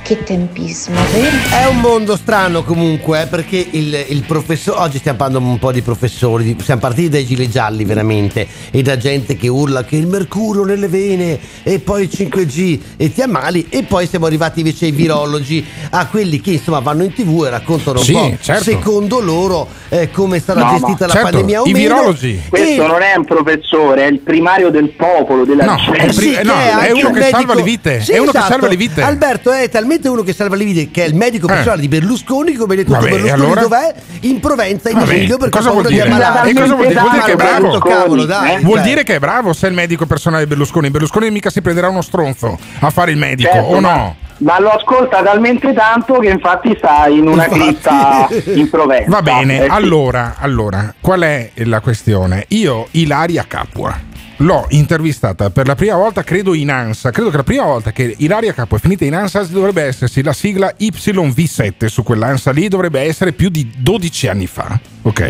Che tempismo, vero? È un mondo strano comunque, eh, perché il, il professore. Oggi stiamo parlando un po' di professori, siamo partiti dai gilet gialli veramente, e da gente che urla che il mercurio nelle vene, e poi il 5G e ti ammali, e poi siamo arrivati invece ai virologi, a quelli che insomma vanno in tv e raccontano un Sì, po' certo. secondo loro eh, come sarà No, gestita la certo, pandemia o i meno. virologi. Questo E- non è un professore, è il primario del popolo, della No, gente. è pri- Sì, no, che è anche uno un che salva le vite, Sì, è uno che esatto. salva le vite. Alberto è talmente uno che salva le vite che è il medico Eh. personale di Berlusconi, come hai detto Vabbè, Berlusconi allora? dov'è? In Provenza, in Giglio, perché cosa vuol dire? E cosa vuol dire? Vuol dire che è bravo. Cavolo, dai, Vuol cioè. dire che è bravo se è il medico personale di Berlusconi. Berlusconi mica si prenderà uno stronzo a fare il medico, Certo, o ma- no? Ma lo ascolta talmente tanto che infatti sta in una cripta in Provenza. Va bene, Eh sì. allora, allora, qual è la questione? Io, Ilaria Capua, l'ho intervistata per la prima volta, credo in ANSA. Credo che la prima volta che Ilaria Capua è finita in ANSA dovrebbe essersi la sigla YV7 su quell'ANSA lì, dovrebbe essere più di 12 anni fa. Ok?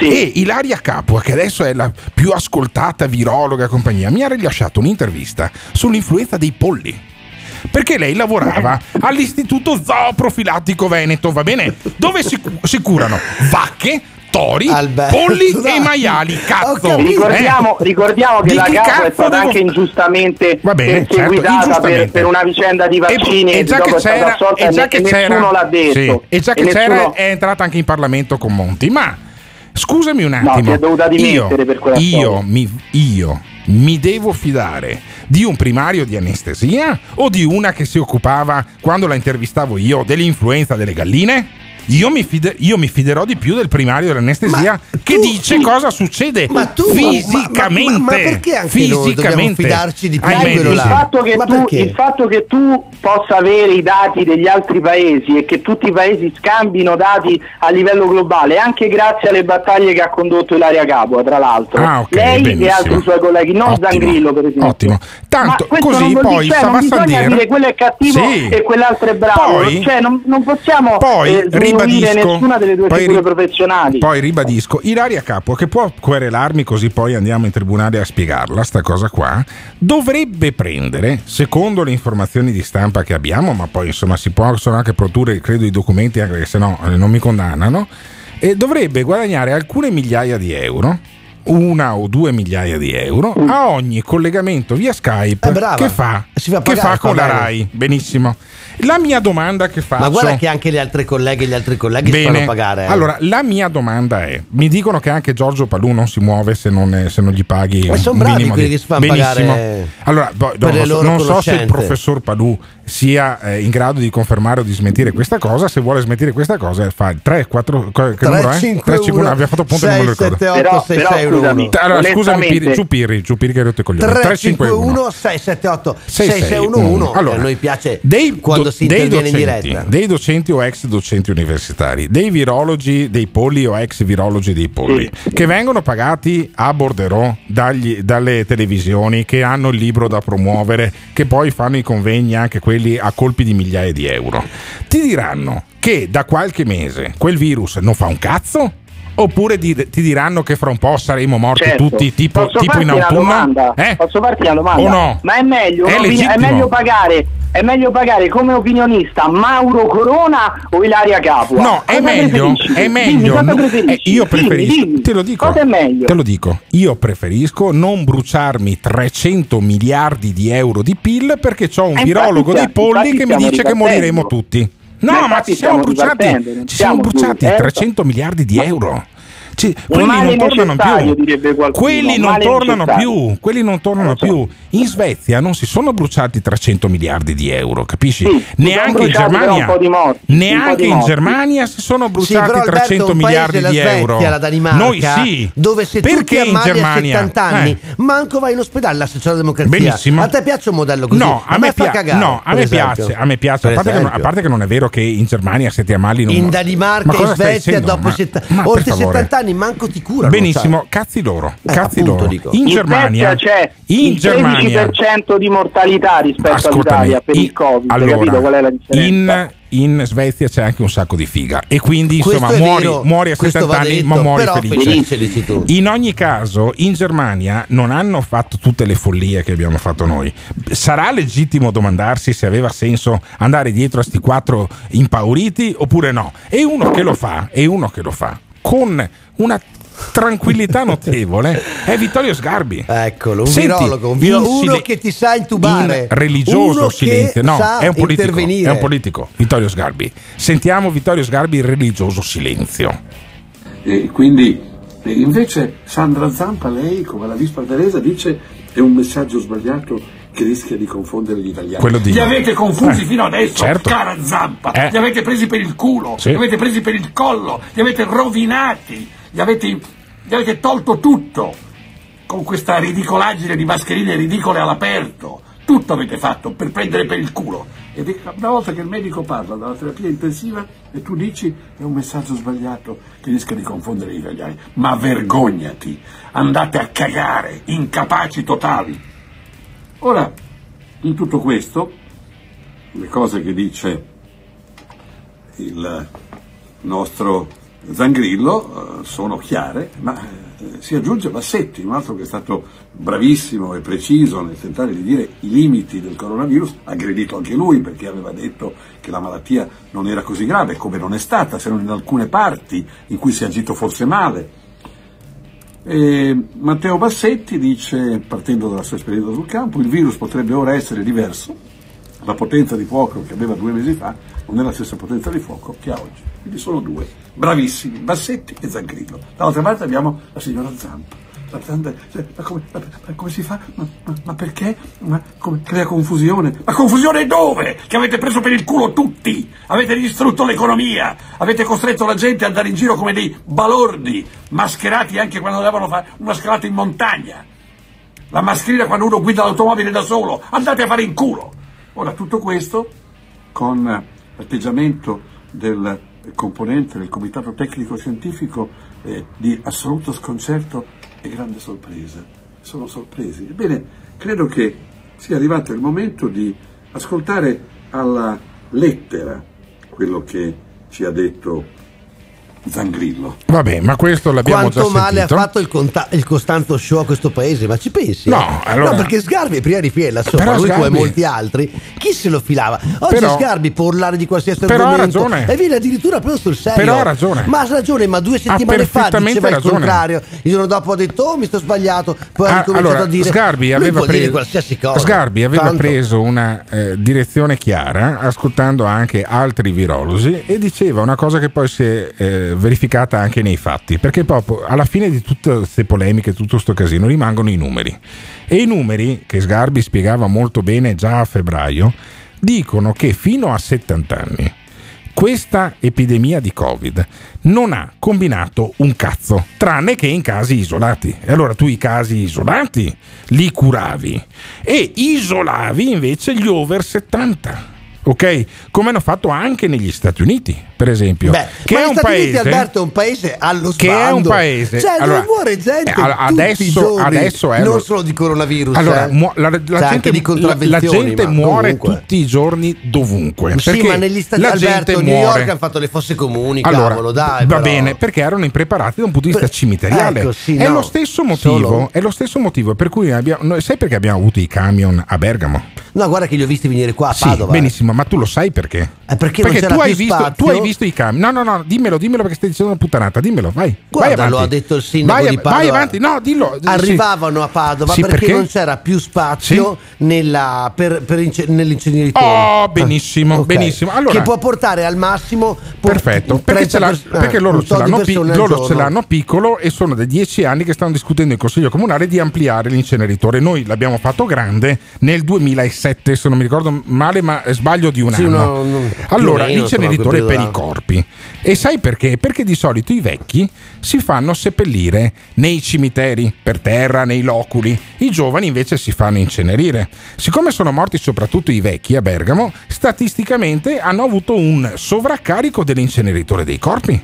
E Ilaria Capua, che adesso è la più ascoltata virologa e compagnia, mi ha rilasciato un'intervista sull'influenza dei polli. Perché lei lavorava all'Istituto Zooprofilattico Veneto, va bene? Dove si, si curano vacche, tori, Alberto, polli dai. e maiali. Cazzo! Ricordiamo, Eh? ricordiamo che Di la cazzo è stata devo- anche ingiustamente bene, certo, perseguitata per, ingiustamente. per una vicenda di vaccini e, e già che c'era, e già che nessuno c'era l'ha detto. sì, e già che E c'era nessuno- è entrata anche in Parlamento con Monti ma scusami un No, attimo si è dovuta dimettere io, per quella io, mi, io mi devo fidare di un primario di anestesia o di una che si occupava quando la intervistavo io dell'influenza delle galline? Io mi, fide- io mi fiderò di più del primario dell'anestesia che dice cosa succede fisicamente. ma- ma- ma perché anche noi dobbiamo fisicamente fidarci di più ai di quello medici. il fatto, Ma tu, il fatto che tu possa avere i dati degli altri paesi e che tutti i paesi scambino dati a livello globale, anche grazie alle battaglie che ha condotto Ilaria Capua, tra l'altro. Ah, ok, Lei e benissimo. altri suoi colleghi, non Ottimo, Zangrillo per esempio. Ottimo. Tanto Ma così poi dire- cioè, non bisogna Savassandier dire quello è cattivo Sì. e quell'altro è bravo, Poi- cioè non, non possiamo poi eh, ribadisco nessuna delle due poi figure ri- professionali. Poi ribadisco, Ilaria Capua, che può querelarmi così poi andiamo in tribunale a spiegarla, sta cosa qua, dovrebbe prendere, secondo le informazioni di stampa che abbiamo, ma poi insomma si possono anche produrre, credo, i documenti, anche perché se no eh, non mi condannano, e dovrebbe guadagnare alcune migliaia di euro. Una o due migliaia di euro a ogni collegamento via Skype brava. che fa, Si fa che pagare, fa con la. RAI. Benissimo. La mia domanda che faccio Ma guarda che anche le altre colleghe e gli altri colleghi si fanno pagare. eh. allora, la mia domanda è: mi dicono che anche Giorgio Palù non si muove se non, se non gli paghi. Ma son un bravi quelli di- che si fanno Benissimo. pagare Allora, non non so se il professor Palù sia eh, in grado di confermare o di smentire questa cosa. Se vuole smentire questa cosa, fa 3, 4. Che numero è? 351 abbiamo fatto appunto, non me lo ricordo. 678 Però- però, 661 scusami, Allora, scusami, Piri, giù Pirri, giù Pirri che hai rotto i coglioni. 351 678 6611 6611. allora, a noi piace dei, quando do- si interviene in docenti, diretta dei docenti o ex docenti universitari, dei virologi dei polli o ex virologi dei polli, che vengono pagati a borderò dagli- dalle televisioni, che hanno il libro da promuovere, che poi fanno i convegni anche quelli a colpi di migliaia di euro. Ti diranno che da qualche mese quel virus non fa un cazzo? Oppure di- ti diranno che fra un po' saremo morti Certo. tutti tipo, tipo in autunno? Eh? Posso farti una domanda? O no? Ma è meglio, È un'opini- è meglio pagare è meglio pagare come opinionista Mauro Corona o Ilaria Capua? No, è Cosa meglio, è Dimmi, meglio. cosa no, eh, io Dimmi, preferisco, dimmi. te lo dico. Cosa è meglio? Te lo dico. Io preferisco non bruciarmi 300 miliardi di euro di PIL perché ho un Eh, virologo dei polli che mi dice che moriremo tutti. No, Ma ma, ci siamo bruciati, ci siamo bruciati chiusi, certo. 300 miliardi di euro. Ci- quelli non tornano più. Quelli non tornano più. Quelli non tornano so. più. In Svezia non si sono bruciati 300 miliardi di euro, capisci? Sì, Neanche in Germania. Neanche in. Germania si sono Sì, bruciati però Alberto, 300 un paese, miliardi di Svezia, euro. la Danimarca, Noi sì. dove se tu Perché ti in a Germania? 70 anni, Eh. manco vai in ospedale la socialdemocrazia. Benissimo. A te piace un modello così? No, a, me, fa pia- cagare. no, a me piace, a me piace. A parte, che non, a parte che non è vero che in Germania se ti ammali non in Ma Danimarca, stai Svezia, dopo Ma- setta- ma per oltre favore. 70 anni manco ti curano. Benissimo, sai. cazzi loro, Eh, cazzi appunto, loro. dico. In, In Germania c'è in il Germania 13% di mortalità rispetto Ascoltami, all'Italia per il Covid, allora, capito qual è la differenza? in, in Svezia c'è anche un sacco di figa e quindi Questo insomma muori, vero, muori a questo 70 va anni detto, ma muori felice. felice. In ogni caso in Germania non hanno fatto tutte le follie che abbiamo fatto noi. Sarà legittimo domandarsi se aveva senso andare dietro a sti quattro impauriti oppure no. E uno che lo fa, e uno che lo fa con una tranquillità notevole è Vittorio Sgarbi. Eccolo, un Senti, virologo, un viro- in uno sile- che ti sa intubare. in religioso uno che silenzio. No, sa è un politico. intervenire. È un politico. Vittorio Sgarbi. Sentiamo Vittorio Sgarbi in religioso silenzio. E quindi invece Sandra Zampa, lei come la Vispa Teresa dice è un messaggio sbagliato che rischia di confondere gli italiani. Di- Li avete confusi Eh, fino adesso, certo. cara Zampa, Eh. li avete presi per il culo, Sì. li avete presi per il collo, li avete rovinati, li avete, gli avete tolto tutto con questa ridicolaggine di mascherine ridicole all'aperto. Tutto avete fatto per prendere per il culo. È una volta che il medico parla della terapia intensiva e tu dici è un messaggio sbagliato che rischia di confondere gli italiani. Ma vergognati, andate a cagare, incapaci totali. Ora, in tutto questo, le cose che dice il nostro Zangrillo eh, sono chiare, ma eh, si aggiunge Bassetti, un altro che è stato bravissimo e preciso nel tentare di dire i limiti del coronavirus, aggredito anche lui perché aveva detto che la malattia non era così grave, come non è stata, se non in alcune parti in cui si è agito forse male. E Matteo Bassetti dice, partendo dalla sua esperienza sul campo, il virus potrebbe ora essere diverso, la potenza di fuoco che aveva due mesi fa non è la stessa potenza di fuoco che ha oggi. Quindi sono due, bravissimi, Bassetti e Zangrillo. Dall'altra parte abbiamo la signora Zampa. Cioè, ma, come, ma- come si fa? Ma, ma- ma perché? Ma come crea confusione? Ma confusione dove? Che avete preso per il culo tutti! Avete distrutto l'economia! Avete costretto la gente ad andare in giro come dei balordi, mascherati anche quando andavano a fare una scalata in montagna. La mascherina quando uno guida l'automobile da solo. Andate a fare in culo! Ora, tutto questo con l'atteggiamento del componente del comitato tecnico scientifico eh, di assoluto sconcerto e grande sorpresa. Sono sorpresi. Ebbene, credo che sia arrivato il momento di ascoltare alla lettera quello che ci ha detto Zangrillo. Vabbè, ma questo l'abbiamo Quanto già male sentito. ha fatto il, conta- il Costanzo Show a questo paese? Ma ci pensi? No, allora- No, perché Sgarbi prima di Fiella, sopra Però lui come Sgarbi- molti altri, chi se lo filava? Oggi Però- Sgarbi può urlare di qualsiasi Però ha argomento ragione. e viene addirittura preso sul serio. Però ha ragione. Ma ha ragione, ma due settimane fa diceva il ragione. contrario. Il giorno dopo ha detto "Oh, mi sto sbagliato", poi ha Ah, ricominciato allora, a dire Sgarbi lui aveva, dire preso, qualsiasi cosa. Sgarbi aveva Tanto- preso una eh, direzione chiara, ascoltando anche altri virologi, e diceva una cosa che poi si è eh, verificata anche nei fatti, perché proprio alla fine di tutte queste polemiche, tutto questo casino, rimangono i numeri. E i numeri, che Sgarbi spiegava molto bene già a febbraio, dicono che fino a 70 anni questa epidemia di Covid non ha combinato un cazzo, tranne che in casi isolati. E allora tu i casi isolati li curavi e isolavi invece gli over 70. Ok? Come hanno fatto anche negli Stati Uniti, per esempio. Beh, che ma è gli un Stati Uniti, paese Alberto, è un paese allo che è un sbando. paese cioè allora, dove muore gente eh, adesso, adesso è non allo- solo di coronavirus allora, eh. mu- la, la Cioè, gente, di la- la gente muore comunque. tutti i giorni dovunque. Sì, ma negli Stati la Alberto, New muore. York hanno fatto le fosse comuni, Allora, cavolo, dai. va però. bene, perché erano impreparati da un punto di vista cimiteriale. Ecco, sì, è, no. lo stesso motivo, Solo? è lo stesso motivo per cui abbiamo. noi- sai perché abbiamo avuto i camion a Bergamo? No, guarda che li ho visti venire qua a Sì, Padova. Benissimo, ma tu lo sai perché? Eh, perché c'era tu, hai visto, tu hai visto i camion. No, no, no, dimmelo, dimmelo perché stai dicendo una puttanata. Dimmelo, vai. Guarda, vai lo ha detto il sindaco vai, di Padova. Vai avanti, no, dillo. sì. Arrivavano a Padova Sì, perché, perché? non c'era più spazio nella, per, per ince- nell'inceneritore. Oh, benissimo, Ok. benissimo. Allora- che può portare al massimo Perfetto, perché, 30 ce pers- perché eh, loro, ce l'hanno, pi- loro ce l'hanno piccolo e sono da dieci anni che stanno discutendo in consiglio comunale di ampliare l'inceneritore. Noi l'abbiamo fatto grande nel 2007, se non mi ricordo male, ma sbaglio di un Sì, anno. no, no, allora, l'inceneritore per i corpi. E sai perché? Perché di solito i vecchi si fanno seppellire nei cimiteri, per terra, nei loculi. I giovani invece si fanno incenerire. Siccome sono morti soprattutto i vecchi a Bergamo, statisticamente hanno avuto un sovraccarico dell'inceneritore dei corpi.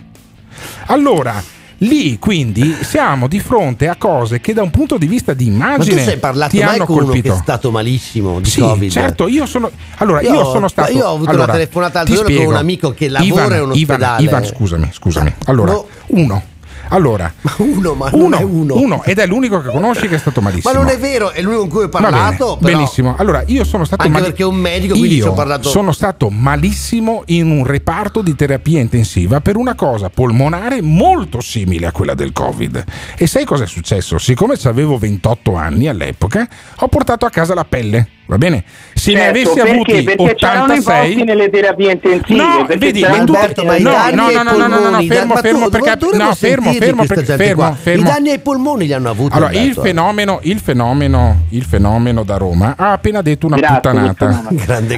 Allora, lì quindi siamo di fronte a cose che da un punto di vista di Ma immagine tu sei parlato ti hanno colpito. è stato malissimo di Sì, Covid? certo, io sono allora io, Io- sono stato io ho avuto allora, una telefonata l'altro giorno con un amico che lavora Ivan, in un Ivan, ospedale. Ivan, scusami, scusami. Allora, No. uno. Allora, uno, ma è uno. uno, ed è l'unico che conosci che è stato malissimo. Ma non è vero, è l'unico con cui ho bene, parlato. però- benissimo. Allora, io sono stato Anche mali- perché è un medico, quindi Io ci ho parlato. sono stato malissimo in un reparto di terapia intensiva per una cosa polmonare molto simile a quella del Covid. E sai cosa è successo? Siccome avevo 28 anni all'epoca, ho portato a casa la pelle. Va bene? Se ne Certo, avessi perché? avuti Perché c'erano i 86 posti nelle terapie intensive. No, perché vedi, c'erano ma i tu- posti ma i no, danni no, ai no, no, no, no, polmoni, fermo, fermo, tu- perché- no, fermo, fermo, perché- fermo, fermo. I danni ai polmoni li hanno avuti. Allora, il Alberto. fenomeno, il, fenomeno, il fenomeno da Roma ha appena detto una Grazie, puttanata.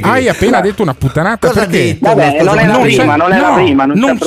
Hai appena detto una puttanata Cosa perché? Vabbè, non è la Non prima, non è la no, prima, non,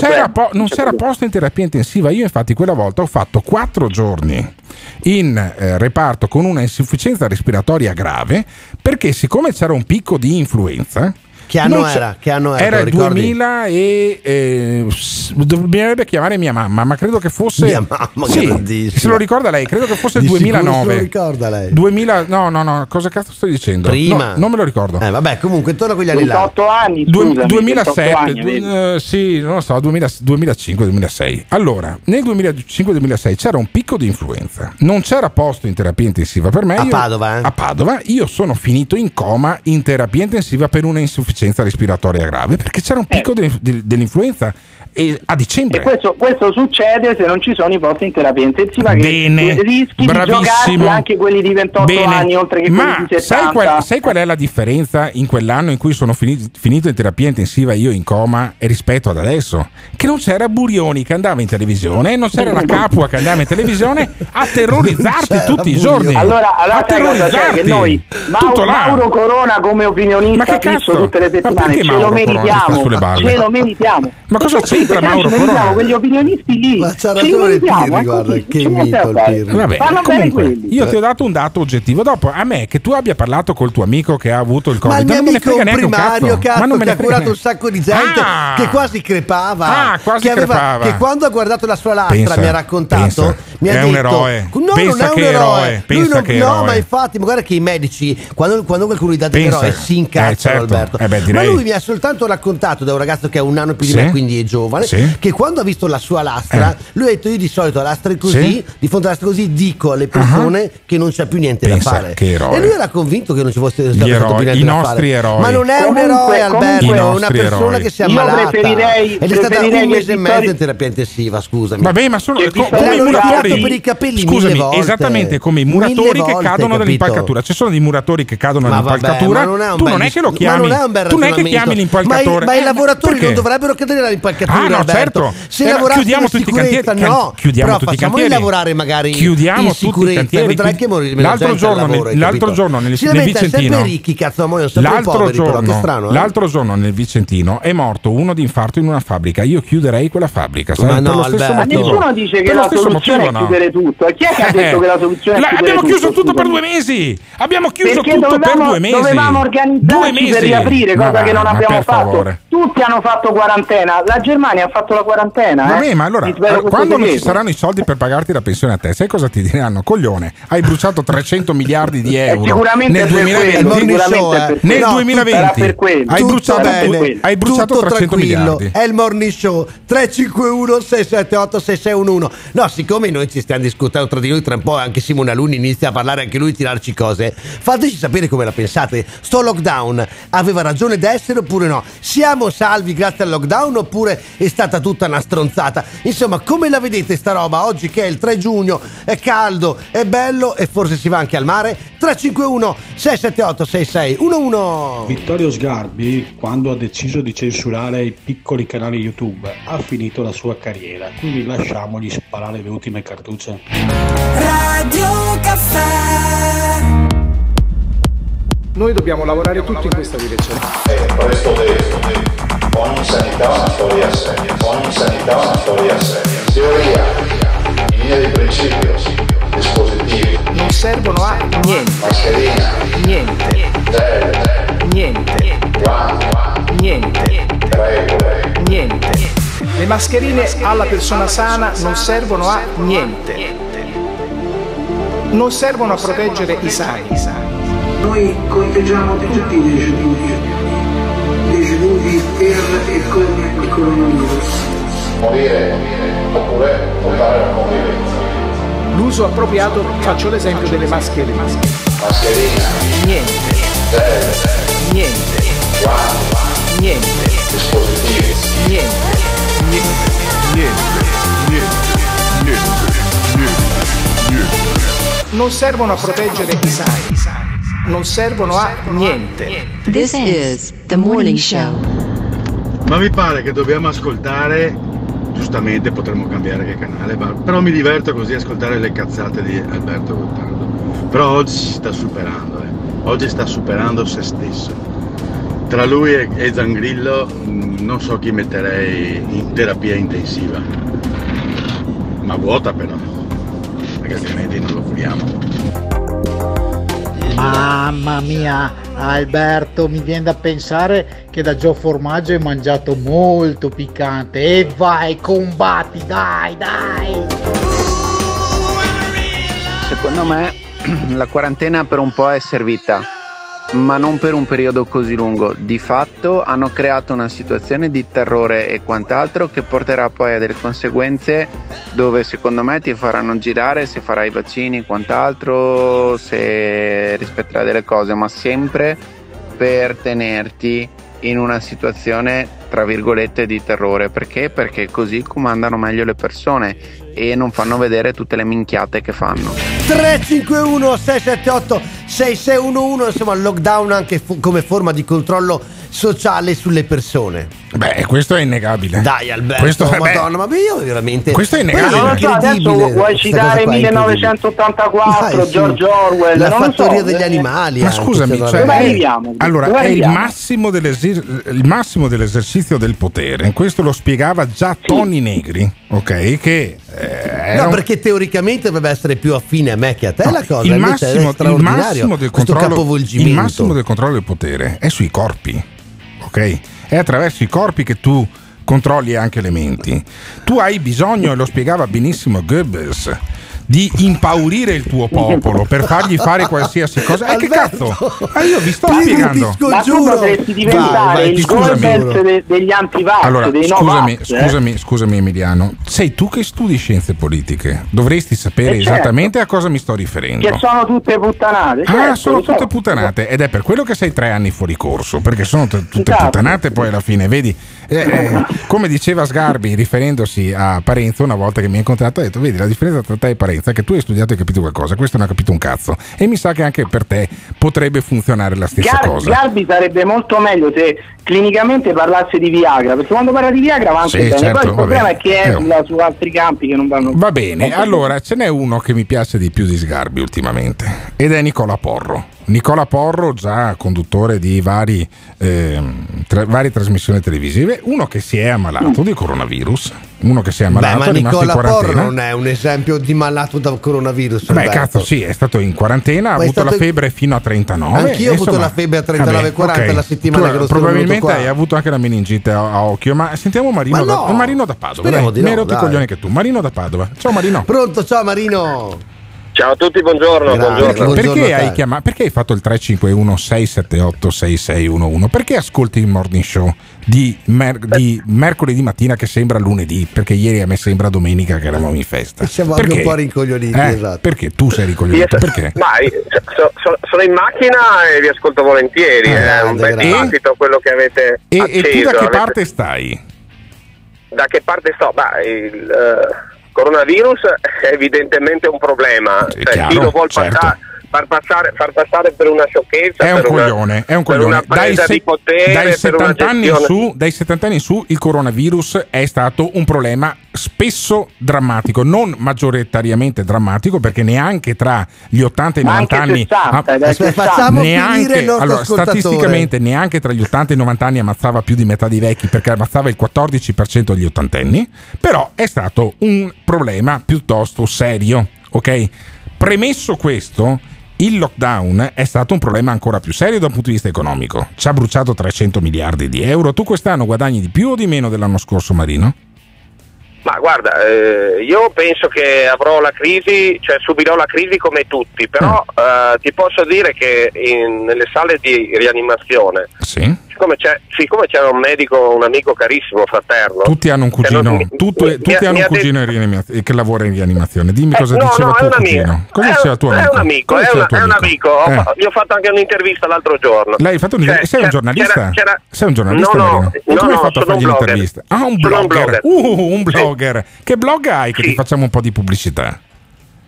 c'era, posto in terapia intensiva. Io, infatti, quella volta ho fatto quattro giorni in eh, reparto con una insufficienza respiratoria grave perché, siccome c'era un picco di influenza. Che anno era? Che anno era? Il ricordi? 2000 e eh, dovrebbe chiamare mia mamma, ma credo che fosse Mia mamma, sì, se lo ricorda lei, credo che fosse il Di sicuro 2009. se lo ricorda lei. 2000 no, no, no, cosa cazzo stai dicendo? Prima. No, non me lo ricordo. Eh, vabbè, comunque intorno a quegli anni là. 28 anni, Du- scusami, 2007, 28 anni, du- eh, sì, non lo so, 2000 2005-2006. Allora, nel 2005-2006 c'era un picco di influenza, non c'era posto in terapia intensiva per me. A io- Padova, eh? A Padova, io sono finito in coma in terapia intensiva per una insufficienza respiratoria grave perché c'era un picco de- de- dell'influenza e a dicembre. E questo, questo succede se non ci sono i posti in terapia intensiva che Bene, rischi di bravissimo. anche quelli di 28 Bene, anni oltre che ma quelli di 70 sai qual, sai qual è la differenza in quell'anno in cui sono fini- finito in terapia intensiva io in coma e rispetto ad adesso? Che non c'era Burioni che andava in televisione, non c'era la Capua che andava in televisione a terrorizzarti tutti i giorni. Allora, allora a cosa c'è? Che terrorizzarti. noi Mauro. Mauro Corona come opinionista che fisso cazzo? tutte le settimane perché ce Mauro lo meritiamo sulle balle? ce lo meritiamo Ma cosa Sì, c'entra perché Mauro ci meritiamo quegli opinionisti lì Ma c'ha ragione Pirri, guarda, così, che mito il. Vabbè, comunque, io ti ho dato un dato oggettivo. Dopo, a me che tu abbia parlato col tuo amico che ha avuto il Covid, Ma il mio non me ne amico frega neanche un primario, cazzo. cazzo, ma non me che ha curato un sacco di gente Ah! che quasi crepava. Ah, quasi che, aveva- crepava. che quando ha guardato la sua lastra Pensa, mi ha raccontato. pensa. mi ha È un detto, eroe. No, Pensa non è un eroe. eroe, non- no, eroe. ma infatti, ma guarda che i medici, quando, quando qualcuno gli dà Pensa. dell'eroe, si incazzano, Eh, certo. Alberto. Eh beh, ma direi. lui mi ha soltanto raccontato da un ragazzo che ha un anno più di Sì. me, quindi è giovane, Sì. che quando ha visto la sua lastra, Eh. lui ha detto: Io di solito a lastre così, Sì. di fronte a lastre così, dico alle persone che non c'è più niente Pensa, da fare. che eroe. E lui era convinto che non ci fosse stato eroi, più niente i da nostri fare. eroi. Ma non è un Comunque- eroe, Alberto, è una persona eroi. che si è ammalata preferirei- ed è stata un mese e mezzo in terapia intensiva, scusami. Vabbè, ma sono co- come i muratori. tirato per i capelli Scusami, volte. esattamente come i muratori che cadono capito? dall'impalcatura. Ci sono dei muratori che cadono Ma dall'impalcatura. ma non è un tu bel non è che lo chiami. Bel tu non è che chiami l'impalcatore. Ma i, ma i Eh, lavoratori perché? non dovrebbero cadere dall'impalcatura. Ah, no, Alberto. certo. Se Eh, lavorassero chiudiamo in tutti i sicurezza, cantieri. no. Chiudiamo Però tutti i cantieri. lavorare magari Chiudiamo in tutti i sicurezza. cantieri. Vedrai che morirà L'altro giorno lavoro, l'altro giorno nel- si nel Vicentino. ricchi, cazzo, i L'altro poveri, però, che giorno, strano. eh? l'altro giorno nel Vicentino è morto uno di infarto in una fabbrica. Io chiuderei quella fabbrica. Ma no, Alberto. ma nessuno dice che la soluzione è chiudere tutto e chi è che ha Eh, detto che la soluzione è abbiamo chiuso tutto per due mesi. Abbiamo chiuso tutto per due mesi. dovevamo Due organizzarci mesi. per riaprire, Ma cosa va, che non abbiamo fatto. favore. Tutti hanno fatto quarantena, la Germania ha fatto la quarantena. Vabbè, eh. ma allora, allora, questo quando non ci saranno i soldi per pagarti la pensione a te, sai cosa ti diranno? Coglione, hai bruciato 300 miliardi di euro sicuramente nel è per 2020. quello, sicuramente show, eh. per Nel. No, 2020 sarà per quello. hai Tutto bruciato, bene, hai bruciato tutto 300 tranquillo. miliardi. È il morning show 351 678 6611. No, siccome noi ci stiamo discutendo tra di noi tra un po', anche Simone Aluni inizia a parlare anche lui, tirarci cose. Fateci sapere come la pensate. Sto lockdown aveva ragione d'essere oppure no? Siamo salvi grazie al lockdown oppure è stata tutta una stronzata? Insomma, come la vedete sta roba oggi che è il 3 giugno? È caldo, è bello e forse si va anche al mare? 351 678 6611. Vittorio Sgarbi, quando ha deciso di censurare i piccoli canali YouTube, ha finito la sua carriera, quindi lasciamogli sparare le ultime cartucce. Radio Caffè Noi dobbiamo lavorare tutti in questa direzione. Questo detto, ogni sanità una storia seria, ogni sanità una storia seria. Teoria, in linea di principio, dispositivi, Non servono a niente, mascherina, niente, gel, niente, guanti, niente, regole, niente. Le mascherine alla persona sana non servono a niente. Non servono a proteggere i sani. Noi conteggiamo tutti i deceduti, deceduti per e con il coronavirus. morire, oppure portare la convivenza. L'uso appropriato, faccio l'esempio delle mascherine. Mascherina, Niente, gel, niente, guanti, niente, dispositivi, niente, niente, niente, Non servono a proteggere i sani. Non servono a niente. This is the morning show. Ma mi pare che dobbiamo ascoltare, giustamente potremmo cambiare che canale, però mi diverto così a ascoltare le cazzate di Alberto Gottardo. Però oggi si sta superando, eh. oggi sta superando se stesso. Tra lui e, Zangrillo mh, non so chi metterei in terapia intensiva, ma vuota però, perché altrimenti non lo curiamo. Mamma mia, Alberto, mi viene da pensare che da Gio Formaggio hai mangiato molto piccante. E vai, combatti, dai, dai! Secondo me la quarantena per un po' è servita, ma non per un periodo così lungo. Di fatto hanno creato una situazione di terrore e quant'altro che porterà poi a delle conseguenze dove secondo me ti faranno girare se farai i vaccini e quant'altro, se rispetterai delle cose, ma sempre per tenerti in una situazione tra virgolette di terrore perché? Perché così comandano meglio le persone e non fanno vedere tutte le minchiate che fanno. 351 678 6611 insomma il lockdown anche fu- come forma di controllo sociale sulle persone Beh, questo è innegabile. dai Alberto Questo, beh, madonna ma io veramente Questo è innegabile. Poi Non lo so, adesso vuoi citare cosa qua, è 1984, Dai, sì. George Orwell, la fattoria so. degli eh. animali Ma anche, scusami, cioè, Dove è- arriviamo? allora Dove è il massimo, il massimo dell'esercizio del potere. Questo lo spiegava già Tony Negri, ok? Che eh, No, perché teoricamente dovrebbe essere più affine a me che a te la cosa. il massimo, è il massimo del controllo, capovolgimento. il massimo del controllo del potere è sui corpi, ok? È attraverso i corpi che tu controlli anche le menti. Tu hai bisogno, e lo spiegava benissimo Goebbels, di impaurire il tuo popolo per fargli fare qualsiasi cosa. E che cazzo? Ah, io vi sto Ti spiegando. Ma tu potresti diventare Vai, vai, il scusami. Goebbels de- degli antivax, Allora, dei scusami, Novax, eh? scusami, scusami Emiliano, sei tu che studi scienze politiche, dovresti sapere Eh, certo. esattamente a cosa mi sto riferendo. Che sono tutte puttanate. Ah, certo, sono lo so. tutte puttanate ed è per quello che sei tre anni fuori corso, perché sono t- tutte Esatto. puttanate poi alla fine, vedi? Eh, eh, come diceva Sgarbi riferendosi a Parenzo una volta che mi ha incontrato, ha detto, vedi la differenza tra te e Parenzo è che tu hai studiato e capito qualcosa, questo non ha capito un cazzo e mi sa che anche per te potrebbe funzionare la stessa Gar- cosa. Garbi sarebbe molto meglio se clinicamente parlasse di Viagra, perché quando parla di Viagra va anche Sì, bene. certo, Poi il problema vabbè. è che Eh, esula su altri campi che non vanno Va bene, allora ce n'è uno che mi piace di più di Sgarbi ultimamente ed è Nicola Porro. Nicola Porro, già conduttore di vari, ehm, tra- varie trasmissioni televisive, uno che si è ammalato di coronavirus, uno che si è Beh, ammalato, ma è in Nicola Porro non è un esempio di malato da coronavirus. Beh, Alberto. cazzo, sì, è stato in quarantena, ha Ma è avuto la febbre fino a 39. Anch'io ho avuto la febbre a 39,40 vabbè, la settimana tu, che sono Probabilmente hai avuto anche la meningite a, a occhio, ma sentiamo Marino, Ma da, no, Marino da Padova. speriamo Dai, di no, mi coglioni anche tu. Marino da Padova. Ciao Marino. Pronto, ciao Marino. Ciao a tutti, buongiorno. buongiorno. Perché hai, chiamato, perché hai fatto il 351 678 6611? Perché ascolti il morning show di, mer- di mercoledì mattina che sembra lunedì? Perché ieri a me sembra domenica che eravamo in festa. Siamo anche Perché? un po' rincoglioniti, Eh, esatto. Perché tu sei ricoglionito? Io- Perché? Ma so- so- sono in macchina e vi ascolto volentieri. è un bel dibattito quello che avete E, acceso. e tu da che avete- parte stai? da che parte sto? Beh, il eh, coronavirus è evidentemente un problema. Cioè, chiaro, chi lo vuol certo. passare, far, passare, far passare per una sciocchezza, È un per una- coglione, è un coglione. presa se- potere, dai per una 70 anni in gestione- su, dai 70 anni in su il coronavirus è stato un problema spesso drammatico, non maggioritariamente drammatico perché neanche tra gli 80 e i Ma 90 anche anni 60, ah, dai, Aspetta, 60. facciamo neanche, allora, statisticamente neanche tra gli 80 e i 90 anni ammazzava più di metà dei vecchi perché ammazzava il 14% degli ottantenni, però è stato un problema piuttosto serio, ok? Premesso questo, il lockdown è stato un problema ancora più serio dal punto di vista economico. Ci ha bruciato 300 miliardi di euro. Tu quest'anno guadagni di più o di meno dell'anno scorso, Marino? Ma guarda, eh, io penso che avrò la crisi, cioè subirò la crisi come tutti, però Mm. eh, ti posso dire che in- nelle sale di rianimazione, Sì. Siccome, c'è, siccome c'era un medico, un amico carissimo, fraterno, Tutti hanno un cugino, non- tutti, mi- tutti mi- hanno mi un detto- cugino in rianimaz- che lavora in rianimazione. Dimmi cosa Eh, no, diceva no, è tuo cugino. Cosa È diceva tuo È amico? un amico, Cosa è, una- è un amico. Eh. Gli ho fatto anche un'intervista l'altro giorno. Lei hai fatto un'inter- Cioè, sei un giornalista? c'era- c'era- Sei un giornalista, No, no, no, come hai no, fatto a sono un fargli blogger. l'intervista? Ah, un blogger. Uh, un blogger. Che blog hai che ti facciamo un po' di pubblicità?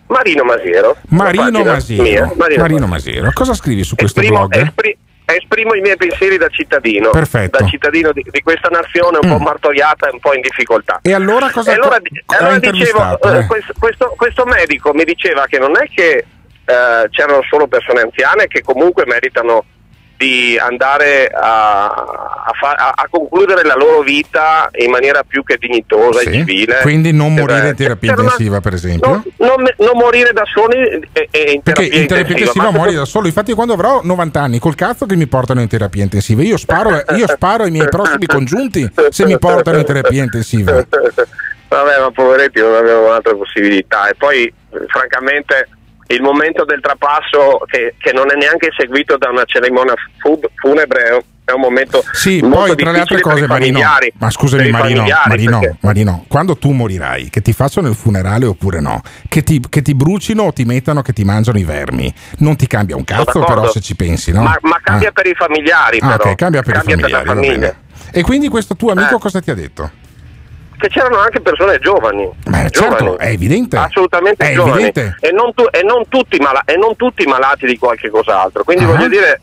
Marino Masiero. Marino mia, Marino Marino Masiero. Cosa scrivi su questo Esprimo, blog? espri- esprimo i miei pensieri da cittadino, Perfetto. da cittadino di, di questa nazione un po' martoriata e un po' in difficoltà. E allora cosa E allora, co- allora dicevo, eh, eh? questo, questo- questo medico mi diceva che non è che eh, c'erano solo persone anziane che comunque meritano di andare a, a fa- a- a concludere la loro vita in maniera più che dignitosa Sì. e civile. Quindi non morire Eh, in terapia intensiva, per esempio. non, non- non morire da soli e, e in Perché terapia in terapia intensiva muori da solo. Infatti, quando avrò 90 anni, col cazzo che mi portano in terapia intensiva. Io sparo, io sparo ai miei prossimi congiunti se mi portano in terapia intensiva. Vabbè, ma poveretti non avevano altre possibilità. E poi, francamente, il momento del trapasso, che, che non è neanche seguito da una cerimonia fu- funebre, è un- momento Sì, molto poi tra le altre per cose, i Marino. familiari. Ma scusami, Per i Marino, Marino, perché- Marino, quando tu morirai, che ti facciano il funerale oppure no, che ti, che ti brucino o ti mettano che ti mangiano i vermi, non ti cambia un cazzo, però se ci pensi, no? Ma, ma cambia Ah. per i familiari, Ah, però. ok, cambia per i la familiari. bene. E quindi questo tuo amico Eh. cosa ti ha detto? Che c'erano anche persone giovani. Beh, giovani. certo, è evidente. Assolutamente È giovani. evidente. E non, tu- e non tutti mala- e non tutti malati di qualche cos'altro. Quindi Ah. voglio dire,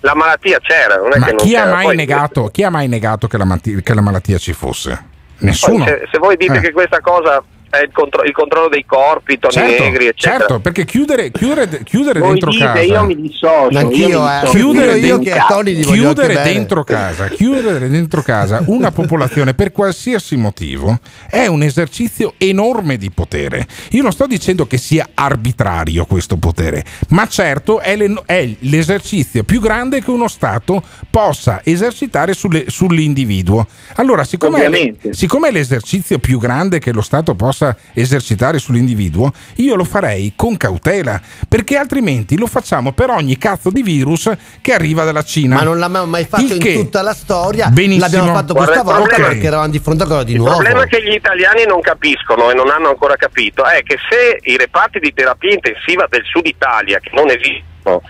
la malattia c'era, non è Ma che non chi ha, c'era. mai Poi- negato, chi ha mai negato che la, che la malattia ci fosse? poi Nessuno. se, se voi dite Eh. che questa cosa il, contro- il controllo dei corpi, toni Certo, negri, eccetera. certo, perché chiudere, chiudere, chiudere Voi dentro dite, casa. io mi dissocio. Anch'io, io mi eh. dissocio. chiudere, Io- che a Tony chiudere dentro casa, chiudere dentro casa una popolazione per qualsiasi motivo è un esercizio enorme di potere. Io non sto dicendo che sia arbitrario questo potere, ma certo è, le- è l'esercizio più grande che uno Stato possa esercitare sulle- sull'individuo. Allora, siccome è, siccome è l'esercizio più grande che lo Stato possa esercitare sull'individuo, io lo farei con cautela, perché altrimenti lo facciamo per ogni cazzo di virus che arriva dalla Cina. Ma non l'abbiamo mai fatto Il in che- tutta la storia. Benissimo. L'abbiamo fatto Guarda, questa il volta problema- perché eravamo di fronte a cosa di Il nuovo. problema che gli italiani non capiscono e non hanno ancora capito è che se i reparti di terapia intensiva del sud Italia, che non esistono,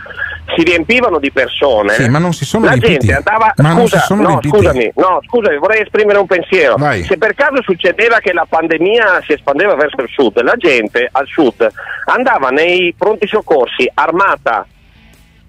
si riempivano di persone, Sì, ma non si sono la riempiti. gente andava. Ma scusa, sono no, riempiti. scusami, no, scusami, vorrei esprimere un pensiero. Vai. Se per caso succedeva che la pandemia si espandeva verso il sud, la gente al sud andava nei pronti soccorsi armata.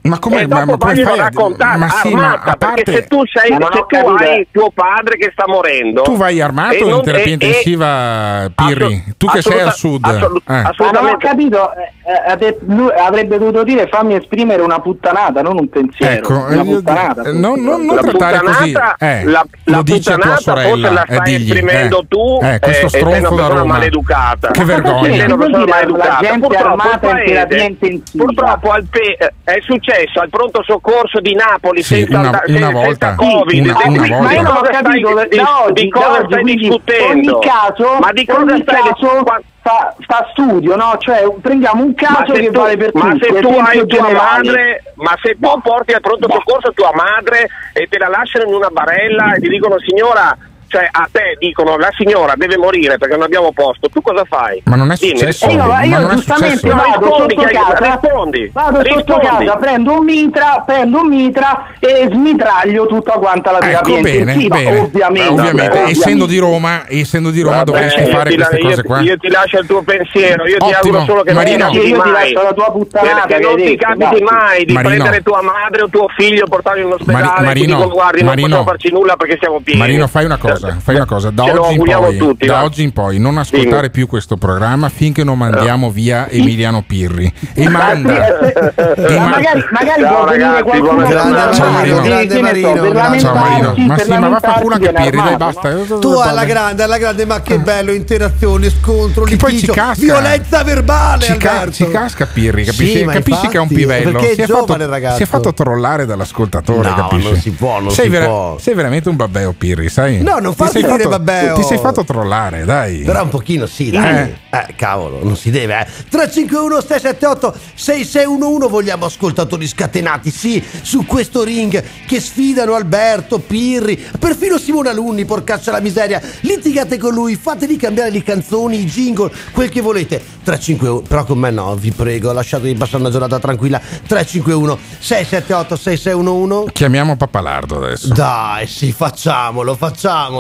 Ma come e ma, dopo ma fai a- raccontare ma sì, ma armata a parte perché se tu sei Ma se tu capito. hai tuo padre che sta morendo tu vai armato e in non- terapia e- e- intensiva, Pirri? tu che sei al sud. assolut- eh. Ma non ho assolutamente capito, eh, eh, avrebbe dovuto dire fammi esprimere una puttanata, non un pensiero. Ecco, una io- puttanata. eh, non, non- non la trattare così. puttanata, Eh, la, la lo dici a tua puttanata sorella. forse la eh, stai digli, esprimendo eh. tu Eh, questo e sei stronzo una da persona Roma. maleducata. Che vergogna. Sei una persona dire maleducata. la gente Purtroppo armata il in terapia paese- intensiva? Purtroppo al pe- eh, è successo al pronto soccorso di Napoli Sì, senza, una- andare- una senza volta. Covid. Una- Di- una di- volta. Ma io non ho capito stai- di, oggi, di da cosa oggi, stai discutendo. Ogni caso, ma di cosa stai qua- fa, fa studio, no? Cioè prendiamo un caso che tu, vale per ma tutti. se tu hai tua madre, ma se tu porti al pronto soccorso tua madre e te la lasciano in una barella e ti dicono signora, cioè a te dicono la signora deve morire perché non abbiamo posto, tu cosa fai? Ma non è Dimmi, successo. E io, Ma io non è giustamente successo. vado Rispondi, sotto casa, rispondi, vado sotto rispondi. casa, prendo un mitra, prendo un mitra e smitraglio tutta quanta la terapia Ecco, bene, bene. ovviamente. Ovviamente, ovviamente. essendo di Roma, essendo di Roma Vabbè, dovresti io fare ti la- queste io- cose qua. Io ti lascio il tuo pensiero, io ti Ottimo. auguro solo che Marino. non ti capiti Io ti mai. lascio la tua puttanata Perché che non ti capiti mai di Marino. prendere tua madre o tuo figlio, portarli in un ospedale e ti Marino, guardi non Marino. possiamo farci nulla perché siamo pieni. Marino, fai una cosa, fai una cosa. Da, oggi in, poi, tutti, da oggi in poi non ascoltare Dimmi. più questo programma finché non mandiamo via Emiliano Pirri. E manda. Eh, e ma ma- magari, magari Ciao, può venire qualcuno. Ciao, Marino. Grande Marino. Ciao Marino. Ma sì, ma va a Pirri, dai, basta. Tu alla grande, alla grande, ma che bello, interazione, scontro, Che poi ci litigio, casca. violenza verbale, Ci, ca- ci casca Pirri, capisci, Sì, capisci che è un infatti, pivello. si, è giovane fatto, ragazzo. si è fatto trollare dall'ascoltatore, No, capisci? non si può, non sei si può. Sei veramente un babbeo, Pirri, sai? No, non Ti sei fatto- babbeo. Ti sei fatto trollare, dai. Però un pochino sì, dai. Eh. cavolo, non si deve, eh. 351 678 6611 vogliamo ascoltatori scatenati, sì, su questo ring che sfidano Alberto, Pirri, perfino Simone Alunni, porcaccia la miseria. Litigate con lui, fatevi cambiare le canzoni, i jingle, quel che volete. 351, però con me no, vi prego, lasciatevi passare una giornata tranquilla. 351 678 6611 Chiamiamo Pappalardo adesso. Dai, sì, facciamolo, facciamolo.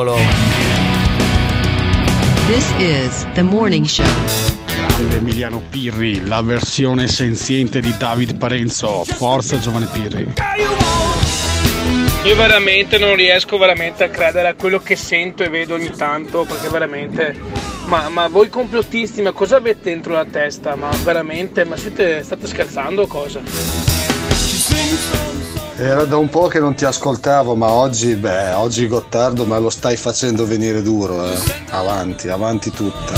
This is the morning show. Grande Emiliano Pirri, la versione senziente di David Parenzo. Forza giovane Pirri. Io veramente non riesco veramente a credere a quello che sento e vedo ogni tanto, perché veramente. Ma, ma voi complottisti, ma cosa avete dentro la testa? Ma veramente, ma siete, state scherzando o cosa? Era da un po' che non ti ascoltavo, ma oggi, beh, oggi Gottardo me lo stai facendo venire duro, eh. Avanti, avanti tutta.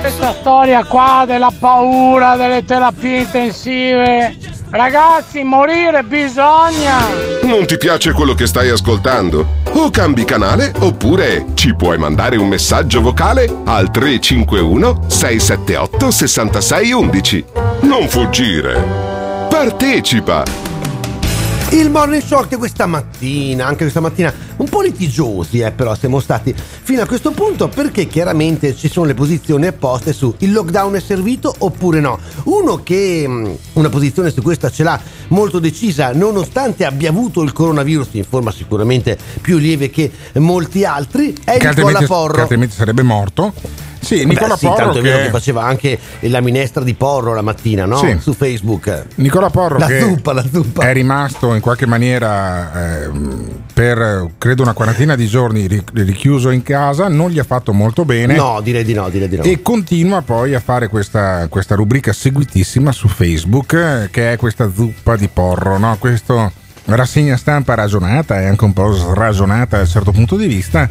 Questa storia qua della paura delle terapie intensive. Ragazzi, morire bisogna. Non ti piace quello che stai ascoltando? O cambi canale oppure ci puoi mandare un messaggio vocale al 351 678 6611. Non fuggire. Partecipa! Il morning show anche questa mattina, anche questa mattina, un po' litigiosi eh, però siamo stati fino a questo punto perché chiaramente ci sono le posizioni apposte su il lockdown è servito oppure no. Uno che mh, una posizione su questa ce l'ha molto decisa nonostante abbia avuto il coronavirus in forma sicuramente più lieve che molti altri è Che Nicola altrimenti, che Porro. altrimenti sarebbe morto. Sì, Nicola Beh, sì, Porro. tanto è vero che- che faceva anche la minestra di porro la mattina, no? Sì. Su Facebook. Nicola Porro La che zuppa, la zuppa. è rimasto in qualche maniera ehm, per eh, credo una quarantina di giorni ri- richiuso in casa, non gli ha fatto molto bene. No, direi di no, direi di no. E continua poi a fare questa, questa rubrica seguitissima su Facebook eh, che è questa zuppa di porro, no? Questo rassegna stampa ragionata e anche un po' sragionata da un certo punto di vista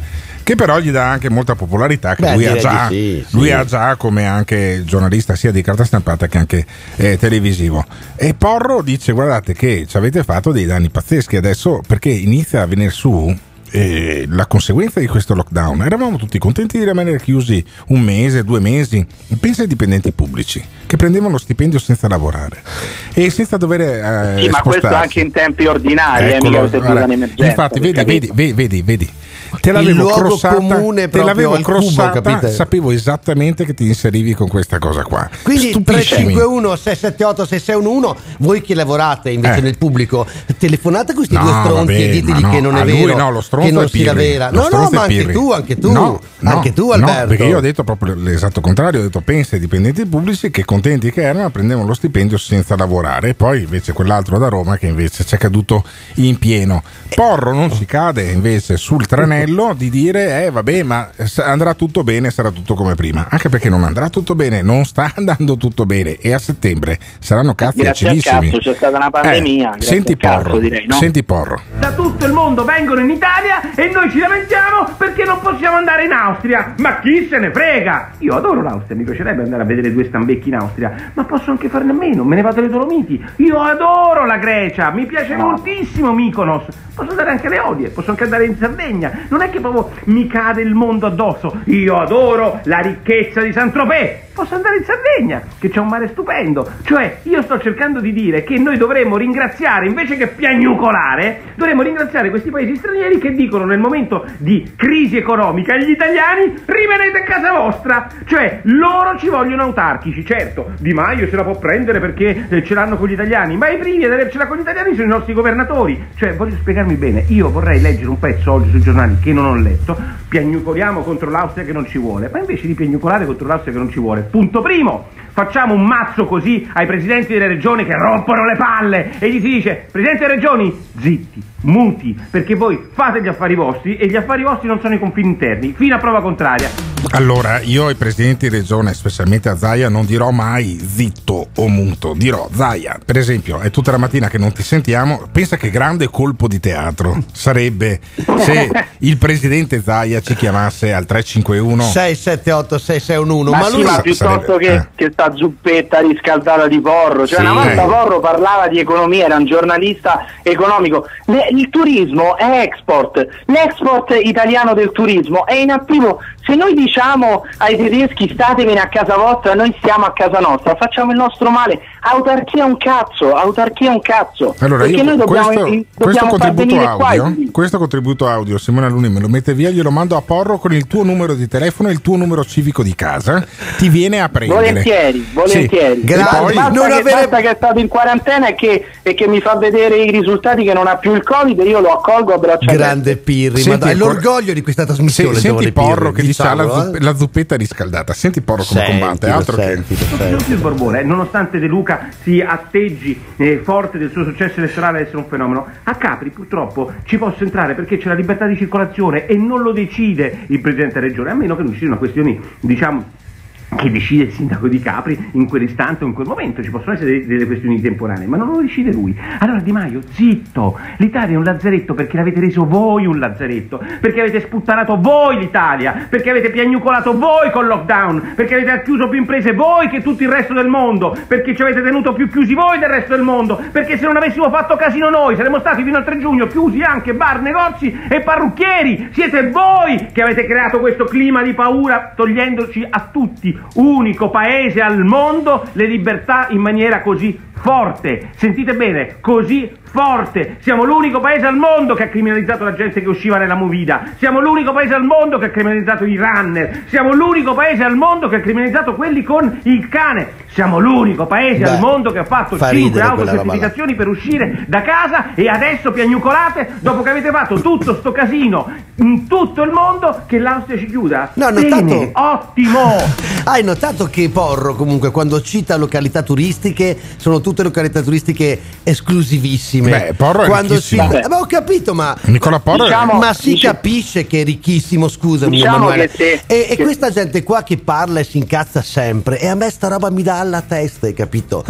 che però gli dà anche molta popolarità che Beh, lui, ha già, sì, lui sì. ha già come anche giornalista sia di carta stampata che anche eh, televisivo e Porro dice guardate che ci avete fatto dei danni pazzeschi adesso perché inizia a venire su eh, la conseguenza di questo lockdown eravamo tutti contenti di rimanere chiusi un mese, due mesi pensa ai dipendenti pubblici che prendevano lo stipendio senza lavorare e senza dover eh, Sì, ma questo spostarsi. anche in tempi ordinari, eh, Eccolo, in emergenza. infatti vedi, vedi, vedi, vedi, vedi. Te l'avevo crossata, comune te l'avevo cubo, crossata, capite? sapevo esattamente che ti inserivi con questa cosa qua. Quindi Stupissimi. 351 678 6611 voi che lavorate invece Eh. nel pubblico telefonate a questi No, due stronzi vabbè, e ditegli no, che non è vero no, lo che non si la Pirri. vera Lo no no ma anche tu anche tu No, anche tu Alberto perché io ho detto proprio l'esatto contrario, ho detto pensa ai dipendenti pubblici che contenti che erano prendevano lo stipendio senza lavorare e poi invece quell'altro da Roma che invece ci è caduto in pieno. Porro non si cade invece sul tranello di dire eh vabbè ma andrà tutto bene, sarà tutto come prima, anche perché non andrà tutto bene, non sta andando tutto bene e a settembre saranno cazzi Grazie acidissimi. cazzo c'è stata una pandemia, Eh, grazie senti al cazzo, Porro, direi, no? senti Porro. Da tutto il mondo vengono in Italia e noi ci lamentiamo perché non possiamo andare in Austria. Ma chi se ne frega? Io adoro l'Austria, mi piacerebbe andare a vedere due stambecchi in Austria, ma posso anche farne a meno, me ne vado alle Dolomiti. Io adoro la Grecia, mi piace moltissimo Mykonos. Posso andare anche alle Odie, posso anche andare in Sardegna. Non è che proprio mi cade il mondo addosso. Io adoro la ricchezza di Saint-Tropez. Posso andare in Sardegna, che c'è un mare stupendo. Cioè, io sto cercando di dire che noi dovremmo ringraziare, invece che piagnucolare, dovremmo ringraziare questi paesi stranieri che dicono nel momento di crisi economica agli italiani rimanete a casa vostra. Cioè, loro ci vogliono autarchici. Certo, Di Maio se la può prendere perché eh, ce l'hanno con gli italiani, ma i primi ad avercela con gli italiani sono i nostri governatori. Cioè, voglio spiegarmi bene, io vorrei leggere un pezzo oggi sui giornali che non ho letto, piagnucoliamo contro l'Austria che non ci vuole, ma invece di piagnucolare contro l'Austria che non ci vuole, punto primo, facciamo un mazzo così ai presidenti delle regioni che rompono le palle e gli si dice, presidenti delle regioni, zitti, muti, perché voi fate gli affari vostri e gli affari vostri non sono i confini interni, fino a prova contraria. Allora, io ai presidenti di regione, specialmente a Zaia, non dirò mai zitto o muto, dirò Zaia, per esempio, è tutta la mattina che non ti sentiamo, pensa che grande colpo di teatro sarebbe se il presidente Zaia ci chiamasse al 351 678 6611 Ma, ma sì, lui ma piuttosto che, eh. che sta zuppetta riscaldata di porro, cioè Sì. una volta Eh. Porro parlava di economia, era un giornalista economico. Le- il turismo è export, l'export italiano del turismo è in attivo. Se noi diciamo ai tedeschi statevene a casa vostra, noi stiamo a casa nostra, facciamo il nostro male. Autarchia è un cazzo, autarchia è un cazzo. Allora, Perché io noi dobbiamo, questo, questo dobbiamo far contributo qua audio, i- questo contributo audio, Simona Luni me lo mette via, glielo mando a Porro con il tuo numero di telefono e il tuo numero civico di casa, ti viene a prendere. Volentieri, volentieri. Sì. Basta, E poi- basta che, basta che è stato in quarantena e che, e che mi fa vedere i risultati che non ha più il Covid, io lo accolgo a braccia grande Pirri ma Senti, dai, ancora- l'orgoglio di questa trasmissione Se- senti giovane Porro Pirri, che ha la, zupp- eh. la zuppetta riscaldata, senti Porro come Sentilo, combatte, altro sentilo, che... Non più il Borbone, eh, nonostante De Luca si atteggi eh, forte del suo successo elettorale ad essere un fenomeno, a Capri purtroppo ci posso entrare perché c'è la libertà di circolazione e non lo decide il Presidente della Regione, a meno che non ci siano questioni, diciamo, che decide il sindaco di Capri in quell'istante o in quel momento, ci possono essere delle, questioni temporanee, ma non lo decide lui. Allora Di Maio, zitto, l'Italia è un lazzaretto perché l'avete reso voi un lazzaretto, perché avete sputtanato voi l'Italia, perché avete piagnucolato voi col lockdown, perché avete chiuso più imprese voi che tutto il resto del mondo, perché ci avete tenuto più chiusi voi del resto del mondo, perché se non avessimo fatto casino noi saremmo stati fino al 3 giugno chiusi anche bar, negozi e parrucchieri. Siete voi che avete creato questo clima di paura togliendoci a tutti, unico paese al mondo, le libertà in maniera così forte. Sentite bene, così forte. Siamo l'unico paese al mondo che ha criminalizzato la gente che usciva nella movida. Siamo l'unico paese al mondo che ha criminalizzato i runner. Siamo l'unico paese al mondo che ha criminalizzato quelli con il cane. Siamo l'unico paese Beh, al mondo che ha fatto fa 5 ridere quella roba là. autocertificazioni per uscire da casa e adesso piagnucolate dopo che avete fatto tutto sto casino in tutto il mondo che l'Austria ci chiuda. No, ho Bene, notato- ottimo. Hai notato che Porro comunque quando cita località turistiche sono tutte località turistiche esclusivissime. Beh, Porro è quando ricchissimo. cita- beh, ho capito, ma Nicola Porro è- Diciamo- ma si dice- capisce che è ricchissimo, scusami Diciamo Emanuele. che se- e, e che- questa gente qua che parla e si incazza sempre e a me sta roba mi dà alla testa, hai capito?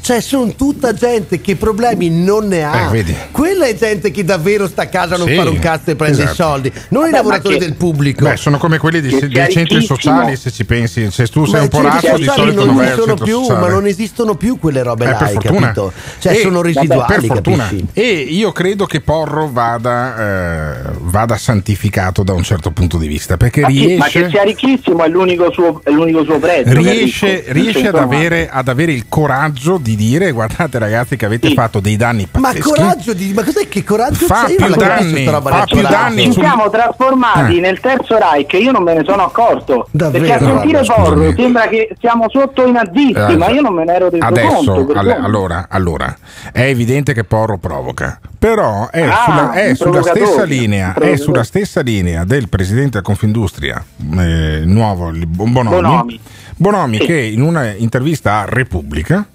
Cioè, sono tutta gente che problemi non ne ha. Eh, vedi. Quella è gente che davvero sta a casa a non Sì, fare un cazzo e prende esatto. i soldi, non i Vabbè, lavoratori ma che- del pubblico. Beh, sono come quelli dei, Che dei centri sociali, se ci pensi. Se tu sei Ma un po' razzo, di solito non non vai al centro più, sociale. ma non esistono più quelle robe Eh, là, per hai fortuna. capito? Cioè E- sono residuali, per fortuna. capisci? E io credo che Porro vada, eh, vada santificato da un certo punto di vista perché Ma, chi- ma che riesce, sia ricchissimo è l'unico suo, è l'unico suo prezzo. riesce, ricco. riesce ad, avere, ad avere il coraggio di dire guardate ragazzi che avete fatto dei danni Ma pazzeschi coraggio di. Ma cos'è che coraggio Fa c'è? Più danni, fa più danni Ci siamo trasformati Eh. nel terzo Reich io non me ne sono accorto. Davvero? Perché a sentire Porro scusami. sembra che siamo sotto i nazisti, Eh, ma io non me ne ero reso Adesso, conto. perdona. allora, allora, è evidente che Porro provoca, però è, Ah, sulla, è sulla stessa linea, è sulla stessa linea del presidente della Confindustria eh, nuovo, Bonomi, Bonomi. Bonomi Sì. che in un'intervista a Repubblica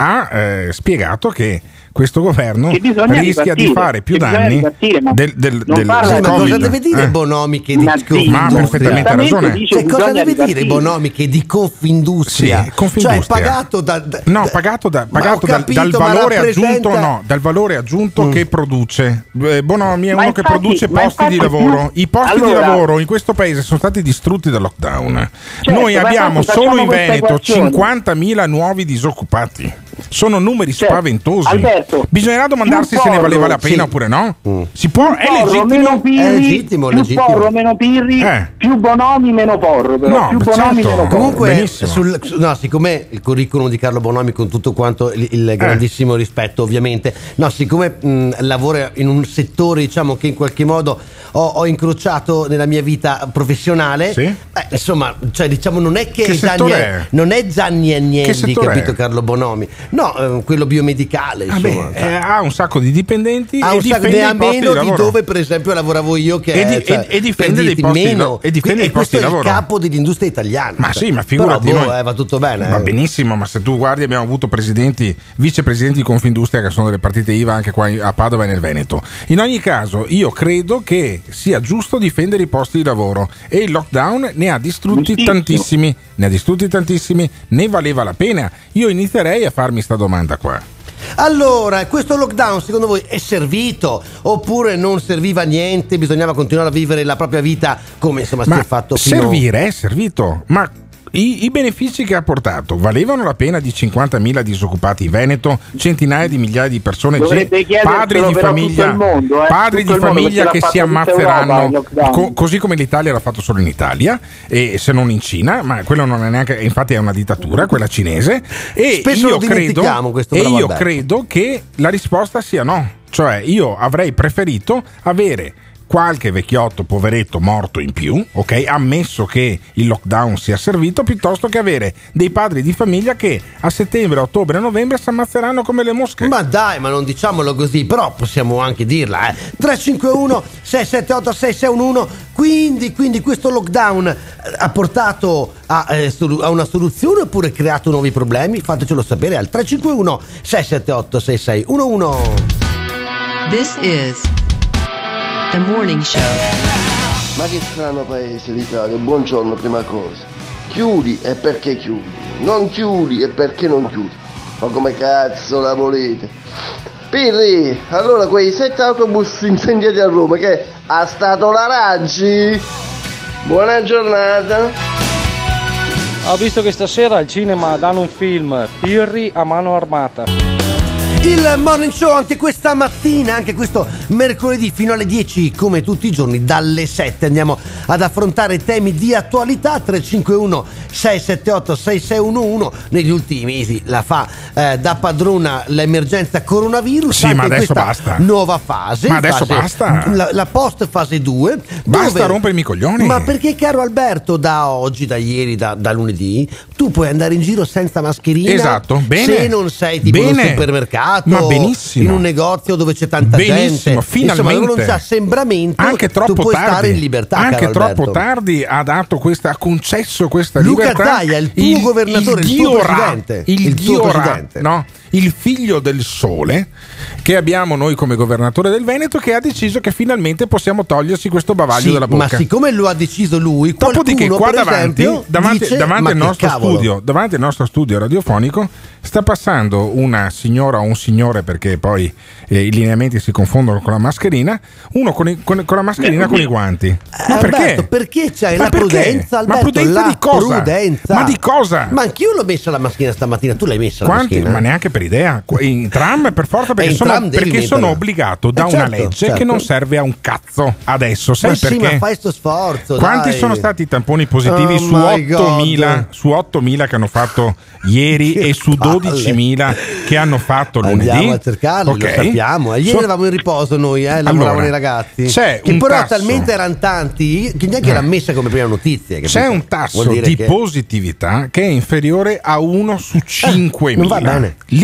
ha eh, spiegato che questo governo Che rischia di fare più che danni del, del, non del, parla- del Sì, ma cosa Covid. deve dire Eh. Bonomi che di. Ma ha perfettamente ragione. Cioè, cosa deve dire. Bonomi che di Confindustria? Sì, Confindustria. Cioè, pagato da. da- No, pagato, da- pagato dal, capito, dal valore rappresenta- aggiunto, no, dal valore aggiunto Mm. che produce. Eh, Bonomi è Ma uno che infatti- produce ma posti di infatti lavoro. più- I posti di Allora- lavoro in questo paese sono stati distrutti dal lockdown. Certo, Noi abbiamo infatti solo in Veneto equazione. 50.000 nuovi disoccupati. Sono numeri Certo. spaventosi. Alberto, Bisognerà domandarsi più se ne valeva la pena sì. oppure no. Mm. Si può, è Porro, legittimo. meno pirri, È legittimo, più legittimo. porro, meno pirri, Eh. più bonomi, meno porro. Però. No, più bonomi, certo. meno porro. Comunque, sul- su- no, siccome il curriculum di Carlo Bonomi, con tutto quanto il, Eh. il grandissimo rispetto, ovviamente, no, siccome mh, lavora in un settore, diciamo che in qualche modo ho, ho incrociato nella mia vita professionale, Sì. beh, insomma, cioè, diciamo, non è che, Che Gianni settore è, è? non è Gianni Agnelli, Che settore capito, è? Carlo Bonomi, no, eh, quello biomedicale, Vabbè, insomma. eh, ha un sacco di dipendenti ha e un sacco difende ne ha i posti meno di, lavoro. dove per esempio lavoravo io che E è, di- cioè, e- e difende dei posti di meno e difende i questo posti di è il lavoro. capo dell'industria italiana Ma cioè. sì, ma figurati Però, boh, noi- eh, va tutto bene Va eh. benissimo, ma se tu guardi abbiamo avuto presidenti, vicepresidenti di Confindustria che sono delle partite IVA anche qua a Padova e nel Veneto. In ogni caso, io credo che sia giusto difendere i posti di lavoro e il lockdown ne ha distrutti Giustissimo. tantissimi, ne ha distrutti tantissimi, ne valeva la pena. Io inizierei a farmi sta domanda qua. allora questo lockdown secondo voi è servito oppure non serviva a niente bisognava continuare a vivere la propria vita come insomma si è fatto fino servire è servito, ma i, i benefici che ha portato valevano la pena di 50.000 disoccupati in Veneto, centinaia di migliaia di persone, Dovrebbe gen- chiederselo padri di famiglia, mondo, eh, padri di famiglia che si ammazzeranno, co- così come l'Italia l'ha fatto solo in Italia, e se non in Cina, ma quello non è neanche, infatti è una dittatura, quella cinese. E Spesso io credo, e io credo che la risposta sia no. Cioè, io avrei preferito avere qualche vecchiotto poveretto morto in più, ok? Ammesso che il lockdown sia servito, piuttosto che avere dei padri di famiglia che a settembre, ottobre e novembre si ammazzeranno come le mosche. ma dai, ma non diciamolo così, però possiamo anche dirla, eh. 351 678 6611. Quindi, quindi questo lockdown eh, ha portato a, eh, a una soluzione oppure creato nuovi problemi? Fatecelo sapere al 351 678 6611. This is the morning show. Ma che strano paese l'Italia, buongiorno prima cosa. chiudi e perché chiudi, non chiudi e perché non chiudi. Ma come cazzo la volete? Pirri, allora quei sette autobus incendiati a Roma che ha stato la Raggi? Buona giornata. Ho visto che stasera al cinema danno un film, Pirri a mano armata. Il morning show anche questa mattina, anche questo mercoledì fino alle 10, come tutti i giorni, dalle 7 andiamo ad affrontare temi di attualità 351 678 6611 negli ultimi mesi la fa eh, da padrona l'emergenza coronavirus Sì, ma adesso basta. nuova fase Ma adesso fase- basta. la, la post fase 2 Basta rompermi i coglioni. ma perché caro Alberto da oggi da ieri da, da lunedì tu puoi andare in giro senza mascherina Esatto, bene. se non sei tipo in Bene. un supermercato Ma benissimo. in un negozio dove c'è tanta Benissimo, gente finalmente. insomma non c'è assembramento anche troppo tu puoi tardi, stare in libertà anche troppo tardi ha dato questa, ha concesso questa Luca libertà. Zaia, il tuo governatore, il tuo Dio Ra, presidente, il, il tuo presidente. no? Il figlio del sole che abbiamo noi come governatore del Veneto che ha deciso che finalmente possiamo togliersi questo bavaglio Sì, dalla bocca. ma siccome lo ha deciso lui Dopodiché, qualcuno, qua per davanti, esempio, davanti, dice, davanti "Ma al che nostro cavolo?" studio, davanti al nostro studio radiofonico, sta passando una signora o un signore, perché poi eh, i lineamenti si confondono con la mascherina, uno con, i- con- con la mascherina con i guanti. Ma Alberto, perché? perché c'hai Ma la perché? prudenza, Ma Alberto? prudenza la di cosa? prudenza. Ma di cosa? Ma anch'io l'ho messa la mascherina stamattina, tu l'hai messa la Quanti? mascherina? Ma neanche per idea. Qu- In tram per forza perché, Eh, sono, perché sono obbligato da Eh, una certo, legge certo. che non serve a un cazzo adesso. Sai ma sì, perché? ma fai sto sforzo, Quanti dai. sono stati i tamponi positivi Oh su, my 8.000, God. su 8.000 che hanno fatto ieri e su palle. 12.000 che hanno fatto lunedì? Andiamo a cercarli, Ok. lo sappiamo. Ieri So- eravamo in riposo noi, eh, lavoravano Allora, i ragazzi. c'è che però tasso- talmente erano tanti che neanche Eh. era messa come prima notizia. capito? C'è un tasso di che- positività che è inferiore a 1 su 5 Eh, non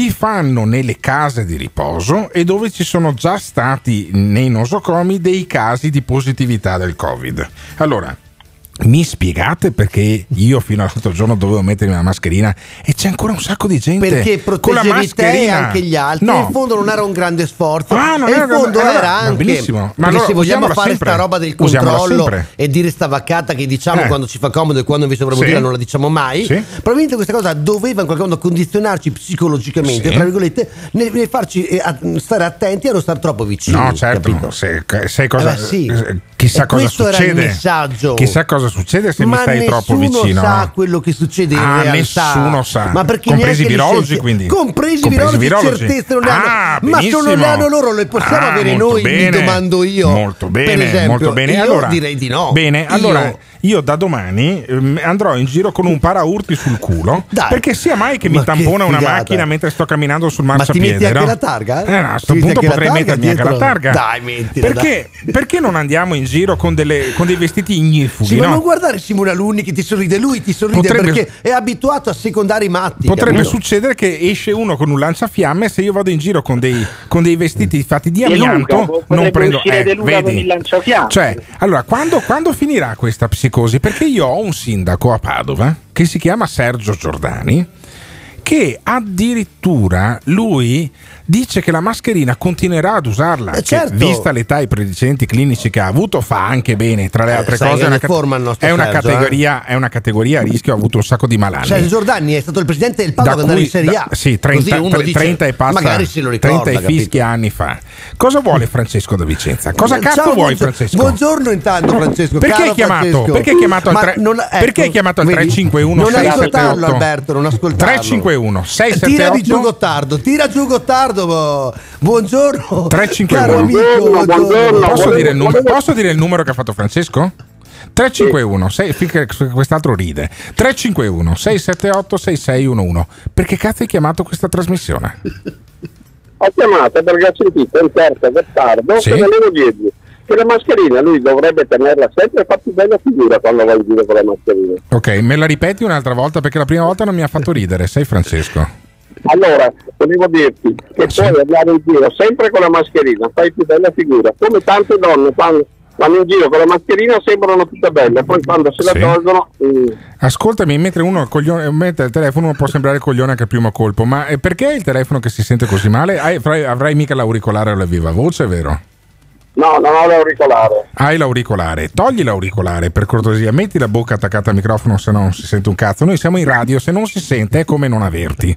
Li fanno nelle case di riposo e dove ci sono già stati nei nosocomi dei casi di positività del Covid. Allora, mi spiegate perché io fino all'altro giorno dovevo mettermi la mascherina e c'è ancora un sacco di gente Perché proteggevi te e anche gli altri. No. In fondo non era un grande sforzo. Ah, non e era in fondo allora, era va anche. benissimo. Ma allora se vogliamo fare sempre. sta roba del controllo e dire sta vaccata che diciamo Eh. quando ci fa comodo e quando invece dovremmo Sì. dire non la diciamo mai. Sì. Probabilmente questa cosa doveva in qualche modo condizionarci psicologicamente, Sì. tra virgolette, nel, nel farci eh, stare attenti a non stare troppo vicini. No, certo, se, sai cosa, Eh beh, sì. Eh, chissà cosa questo era succede. il messaggio. Chissà cosa succede se mi Ma stai troppo nessuno vicino. sa quello che succede in Ah, realtà. nessuno sa. Ma perché Compresi i virologi, quindi. Compresi Compresi virologi, certezze non. Ah, ma se non le hanno loro, le possiamo Ah, avere noi? bene. Mi domando io. Molto bene, per esempio, molto bene. Io allora, direi di no. Bene, allora io da domani ehm, andrò in giro con un paraurti sul culo. Dai. Perché sia mai che mi Ma che tampona una figata. macchina mentre sto camminando sul Ma ti marciapiede. metti anche no? la targa? Eh, no, a Ti sto metti punto potrei mettermi anche la targa. Dai, mettila, Perché, perché non andiamo in giro con, delle- con dei vestiti ignifughi? Sì, ma no? non guardare Simone Alunni che ti sorride, lui ti sorride Potrebbe- perché è abituato a secondare i matti. Potrebbe capito? succedere che esce uno con un lanciafiamme se io vado in giro con dei, con dei vestiti fatti di amianto non prendo eh, Luca con vedi? il lanciafiamme. cioè allora quando, quando finirà questa psicosi perché io ho un sindaco a Padova che si chiama Sergio Giordani che addirittura lui dice che la mascherina continuerà ad usarla Eh, certo. vista l'età e i precedenti clinici che ha avuto fa anche bene tra le Eh, altre sai cose è una, nostro è una Sergio, eh? categoria, è una categoria a rischio ha avuto un sacco di malanni Sergio Giordani è stato il presidente del da Padova ad andare in Serie A. da- sì, 30, Così uno tre- dice, 30 e passa, ricorda. 30 e fischi anni fa. Cosa vuole Francesco da Vicenza? Cosa Ciao, cazzo vuoi buongiorno- Francesco? Buongiorno intanto Francesco. Perché hai chiamato? Perché hai chiamato al tre- non- ecco, perché hai chiamato al vedi? 351 Non 678? ascoltarlo Alberto, non ascoltarlo. 351 678 Tiravi giù Gottardo, tira giù Gottardo. Bo- Buongiorno. 351 Caro amico, buongiorno. Posso, dire il numero, posso dire il numero che ha fatto Francesco? 351 sei, finché quest'altro ride 351 678 6611 perché cazzo hai chiamato questa trasmissione? Ho chiamato perché ho sentito un certo Gottardo Sì. che volevo dirgli che la mascherina lui dovrebbe tenerla sempre e fa più bella figura quando va in giro con la mascherina. ok me la ripeti un'altra volta perché la prima volta non mi ha fatto ridere sei Francesco Allora, volevo dirti che puoi andare in giro sempre con la mascherina, fai più bella figura. Come tante donne fanno, vanno in giro con la mascherina sembrano tutte belle, poi quando se la Sì. tolgono... mm, Ascoltami, mentre uno coglione, mette il telefono può sembrare coglione anche al primo colpo, ma eh, perché il telefono che si sente così male? Hai- avrai, avrai mica l'auricolare alla viva voce, vero? No, non ho l'auricolare. Hai l'auricolare, togli l'auricolare per cortesia, metti la bocca attaccata al microfono se no non si sente un cazzo. Noi siamo in radio, se non si sente è come non averti.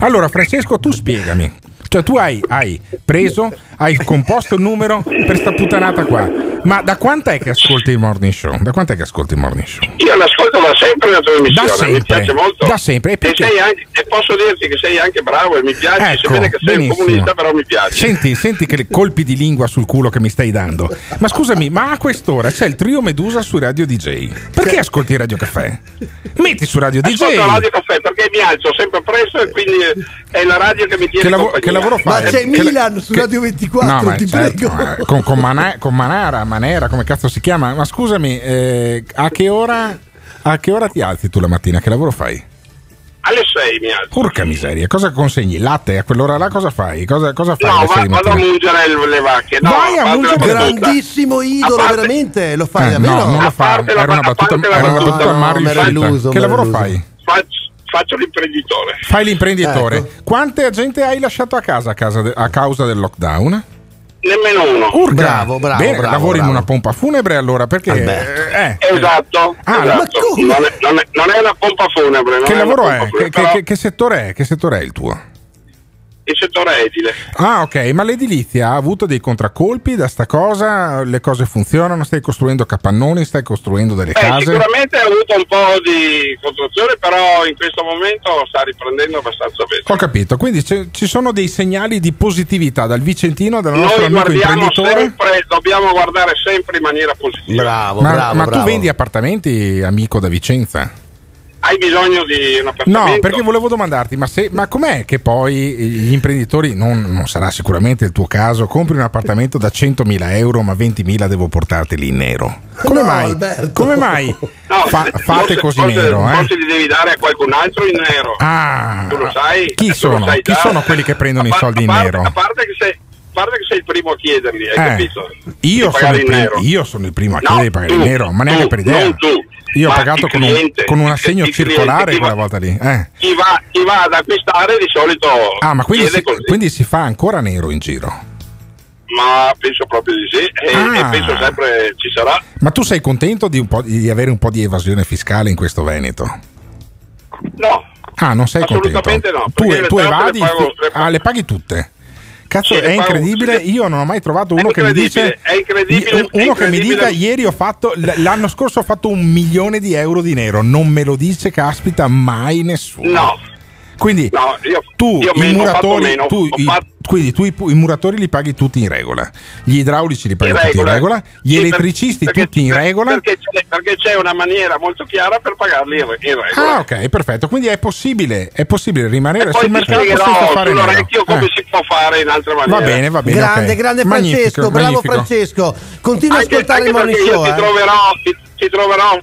Allora, Francesco, tu spiegami. Cioè, tu hai, hai preso, hai composto il numero per sta puttanata qua. Ma da quant'è che ascolti il morning show? Da quant'è che ascolti il morning show? Io l'ascolto da sempre la tua emissione, Da sempre, mi piace molto. da sempre. E E, anche- e posso dirti che sei anche bravo e mi piace, Ecco, sebbene che sei un benissimo. comunista, però mi piace. Senti, senti che colpi di lingua sul culo che mi stai dando. Ma scusami, ma a quest'ora c'è il trio Medusa su Radio DJ. Perché ascolti Radio Caffè? Metti su Radio DJ. Ascolto la radio caffè perché mi alzo sempre presto e quindi è la radio che mi tiene Che, lavo- compagnia. che lavoro fai? Ma c'è Che- Milan su che- Radio 24, No, ti certo, prego. con, con Mana- con Manara, Manera, come cazzo si chiama? Ma scusami, eh, a, che ora, a che ora ti alzi tu la mattina? Che lavoro fai? Alle 6 mi alzo. Porca miseria, cosa consegni? Latte? A quell'ora là cosa fai? Cosa, cosa fai? No, va- vado a mungere le, le vacche. No, Vai a mungere-. Grandissimo idolo, A parte- veramente. Lo fai Eh, davvero? no, non lo fa. parte la- Era una a battuta, era una no, Mario Scelta. Che lavoro fai? Faccio, faccio l'imprenditore. Fai l'imprenditore. Ecco. Quante gente hai lasciato a casa a, casa de- a causa del lockdown? Nemmeno uno. Urca. Bravo, bravo, Bene, bravo, lavori bravo. in una pompa funebre allora perché eh, eh, Esatto, Ah, esatto. ma come? Non, è, non è- non è una pompa funebre. che lavoro è? funebre, Che, che- però che- che settore è? Che settore è il tuo? Il settore edile. Ah, ok, ma l'edilizia ha avuto dei contraccolpi da sta cosa? Le cose funzionano? Stai costruendo capannoni? Stai costruendo delle Beh, case? sicuramente ha avuto un po' di contrazione, però in questo momento sta riprendendo abbastanza bene. Ho capito, quindi c'è- ci sono dei segnali di positività dal Vicentino, dal nostro Noi amico imprenditore. sempre, dobbiamo guardare sempre in maniera positiva. Bravo, ma ma tu vendi appartamenti, amico da Vicenza? Hai bisogno di un appartamento? No, perché volevo domandarti, ma, se, ma com'è che poi gli imprenditori, non, non sarà sicuramente il tuo caso, compri un appartamento da 100.000 euro ma 20.000 devo portarteli in nero? Come No, mai? Alberto. Come mai No, fa- fate forse- così forse- nero? Eh? Forse li devi dare a qualcun altro in nero. Ah, tu lo sai? chi sono? sai Chi sono quelli che prendono A i par- soldi in nero? A parte che sei, a parte che sei il primo a chiederli, hai Eh, capito? Io sono, il primo, io sono il primo a No, chiedere di pagare tu, in nero, ma neanche tu, per idea. non tu, Io ho pagato con un, con un assegno circolare quella va- volta lì. eh. Chi va, chi va ad acquistare di solito Ah, ma quindi si, quindi si fa ancora nero in giro? Ma penso proprio di sì e, Ah. e penso sempre ci sarà. Ma tu sei contento di, un po' di avere un po' di evasione fiscale in questo Veneto? No, Ah, non sei contento? assolutamente no. Tu, tu evadi, le pago- le ah, le paghi tutte. Cazzo, è incredibile. Io non ho mai trovato uno che mi dice. incredibile, è incredibile, uno è che mi incredibile. dica ieri ho fatto. L'anno scorso ho fatto un milione di euro di nero. Non me lo dice, caspita, mai nessuno. No. Quindi No, io, tu io i muratori, meno, tu, i, fatto- quindi tu i, i muratori li paghi tutti in regola, gli idraulici li paghi in tutti in regola. regola, gli Sì, elettricisti perché- tutti in regola. Perché c'è, perché c'è una maniera molto chiara per pagarli in, regola. Ah, ok, perfetto. Quindi è possibile, è possibile rimanere sul mercato senza fare nero. sull'orecchio come Eh. si può fare in altre Va maniere. bene, va bene. Grande, ok. grande Magnifico, Francesco, bravo magnifico. Francesco. Continua a Anche, ascoltare anche il morning show. io eh. ti troverò, ti, ti troverò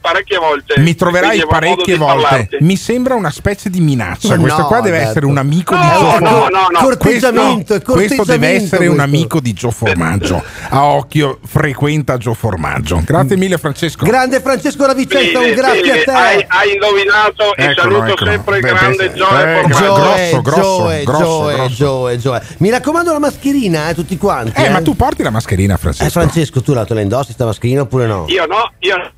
parecchie volte. Mi troverai parecchie di volte. parlarti. Mi sembra una specie di minaccia. Ma questo no, qua deve Alberto. essere un amico di No, Gio no, Formaggio. no, no. Corteggiamento, questo, questo deve essere un questo. amico di Gio Formaggio. A occhio, frequenta Gio Formaggio. Grazie mille, Francesco. Grande Francesco Ravicenza, Bene, un grazie bene, a te. Hai, hai indovinato e Eccolo, saluto eccolo. sempre il Beh, grande Gioe eh, Formaggio. grosso, grosso, Gioe, grosso, Gioe, grosso. Gioe, Gioe. Mi raccomando la mascherina, eh, tutti quanti. Eh, ma tu porti la mascherina, Francesco. Eh, Francesco, tu la te la indossi sta mascherina oppure no? Io no, io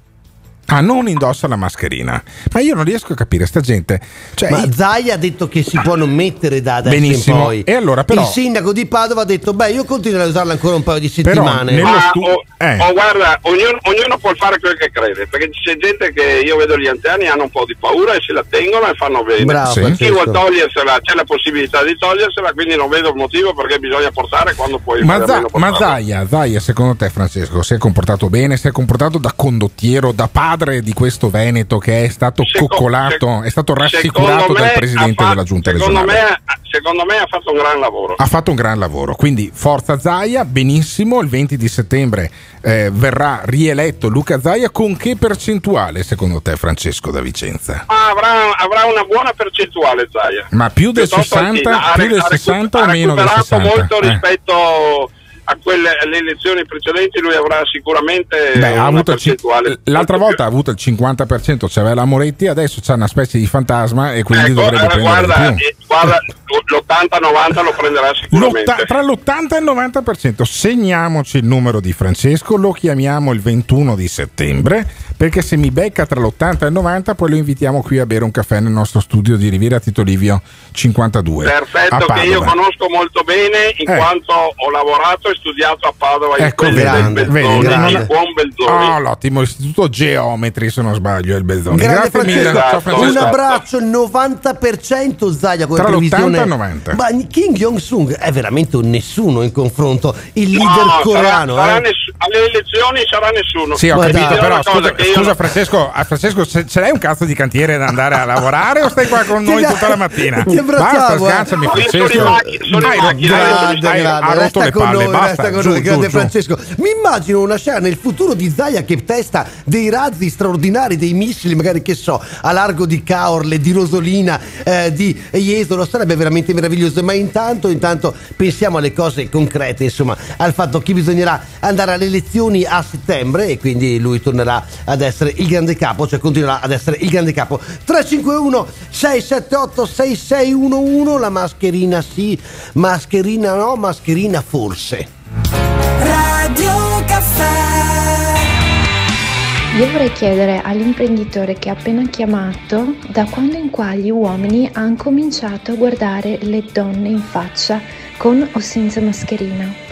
Ah, non indossa la mascherina. Ma io non riesco a capire sta gente. Cioè, Ma Zai ha detto che si può non mettere da adesso Benissimo. in poi. E allora, però- Il sindaco di Padova ha detto: Beh, io continuerò a usarla ancora un paio di Però settimane. nello Ma stu- oh, eh. oh, guarda, ognuno, ognuno può fare quel che crede, perché c'è gente che io vedo gli anziani hanno un po' di paura e se la tengono e fanno bene. Bravo, Sì. Chi vuole togliersela, c'è la possibilità di togliersela, quindi non vedo il motivo perché bisogna portare quando puoi Ma, meno ma. Zaia, Zaia, secondo te, Francesco, si è comportato bene? Si è comportato da condottiero, da padre di questo Veneto che è stato Seco- coccolato, è stato secondo rassicurato dal ha presidente fa- della giunta secondo regionale? Me, secondo me ha fatto un gran lavoro. Ha fatto un gran lavoro, quindi forza Zaia, benissimo, il 20 di settembre eh, verrà rieletto Luca Zaia, con che percentuale secondo te Francesco da Vicenza? Ah, avrà, avrà una buona percentuale Zaia. Ma più del Piuttosto 60, altina. Ha più del ha recu- 60 ha o meno del recuperato 60? molto Eh. rispetto a quelle alle elezioni precedenti lui avrà sicuramente Beh, ha avuto percentuale. l'altra volta ha avuto il 50%, c'aveva la Moretti, adesso c'è una specie di fantasma e quindi Ecco, dovrebbe prendere guarda, eh, guarda, l'80-90 lo prenderà sicuramente. L'otta- tra l'80 e il 90% segniamoci il numero di Francesco, lo chiamiamo il 21 di settembre perché se mi becca tra l'80 e il 90 poi lo invitiamo qui a bere un caffè nel nostro studio di Riviera Tito Livio 52 a Perfetto, che io conosco molto bene in Eh. quanto ho lavorato e studiato a Padova in Ecco, del grande, Belzoni, non- il buon Belzoni. Oh, l'ottimo istituto Geometri se non sbaglio è il Belzoni Grande grazie mille ciao Francesco un abbraccio, il 90% Zaia come Tra l'80 previsione. e il 90. Ma Kim Jong-sung è veramente un nessuno in confronto. Il No, leader sarà- coreano. sarà eh. ness- alle elezioni sarà nessuno. Sì, ho capito, però scusa, che io scusa Francesco, Francesco, ce, ce l'hai un cazzo di cantiere da andare a lavorare o stai qua con noi tutta la mattina? ti abbracciamo, Basta, eh. sono Francesco. ha rotto resta le con palle, noi, basta, resta con giù, noi, grande giù. Francesco. Mi immagino una scena nel futuro di Zaia che testa dei razzi straordinari, dei missili, magari che so, a largo di Caorle, di Rosolina, eh, di Jesolo, sarebbe veramente meraviglioso. Ma intanto, intanto pensiamo alle cose concrete, insomma, al fatto che bisognerà andare alle elezioni a settembre e quindi lui tornerà ad essere il grande capo, cioè continuerà ad essere il grande capo. 351 678 6611 la mascherina sì, mascherina no, mascherina forse. Radio Caffè Io vorrei chiedere all'imprenditore che ha appena chiamato da quando in qua gli uomini hanno cominciato a guardare le donne in faccia con o senza mascherina.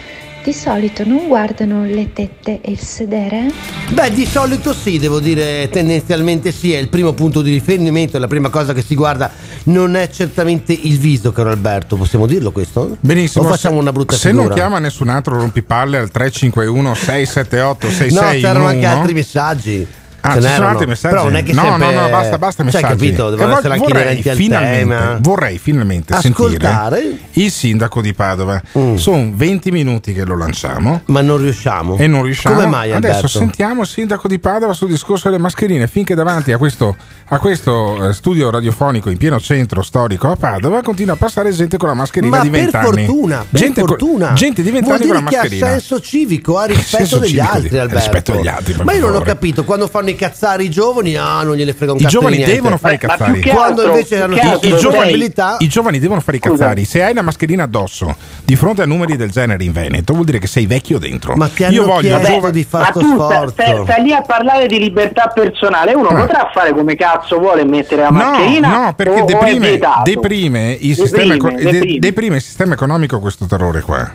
Di solito non guardano le tette e il sedere? Beh, di solito sì, devo dire tendenzialmente sì, è il primo punto di riferimento, è la prima cosa che si guarda, non è certamente il viso, caro Alberto, possiamo dirlo questo? Benissimo. O facciamo se- una brutta Se figura? non chiama nessun altro rompipalle al 351 678 No, 6611 c'erano anche altri messaggi. Ah, ci sono altri messaggi? Però non è che no, sempre... no, no, basta, basta Cioè, messaggi. capito, devono essere anche vorrei finalmente. Vorrei finalmente Ascoltare. sentire il sindaco di Padova. Sono 20 minuti che lo lanciamo. Ma non riusciamo. E non riusciamo. Come mai, Adesso Alberto? sentiamo il sindaco di Padova sul discorso delle mascherine. Finché davanti a questo, a questo eh, studio radiofonico in pieno centro storico a Padova continua a passare gente con la mascherina Ma di per 20 anni. fortuna, per gente, co- fortuna. gente di 20 Vuol anni con la che ha mascherina. senso civico, ha rispetto degli altri, di- Alberto. rispetto degli altri, Ma io non ho capito, quando fanno i cazzari i giovani, ah, non gliene frega un I cazzo giovani di niente. devono fare i cazzari. che Quando invece hanno I- tutte i, le giovani, possibilità i giovani devono fare i cazzari. Se hai la mascherina addosso di fronte a numeri del genere in Veneto, vuol dire che sei vecchio dentro. Ma ti Io hanno voglio chiesto giovani di fare Ma tu sforzo. stai- stai lì a parlare di libertà personale, uno Eh. potrà fare come cazzo vuole mettere la No, mascherina no, perché o, o deprime, vietato? deprime il Deprime, sistema, eco- de- deprime. deprime il sistema economico questo terrore qua.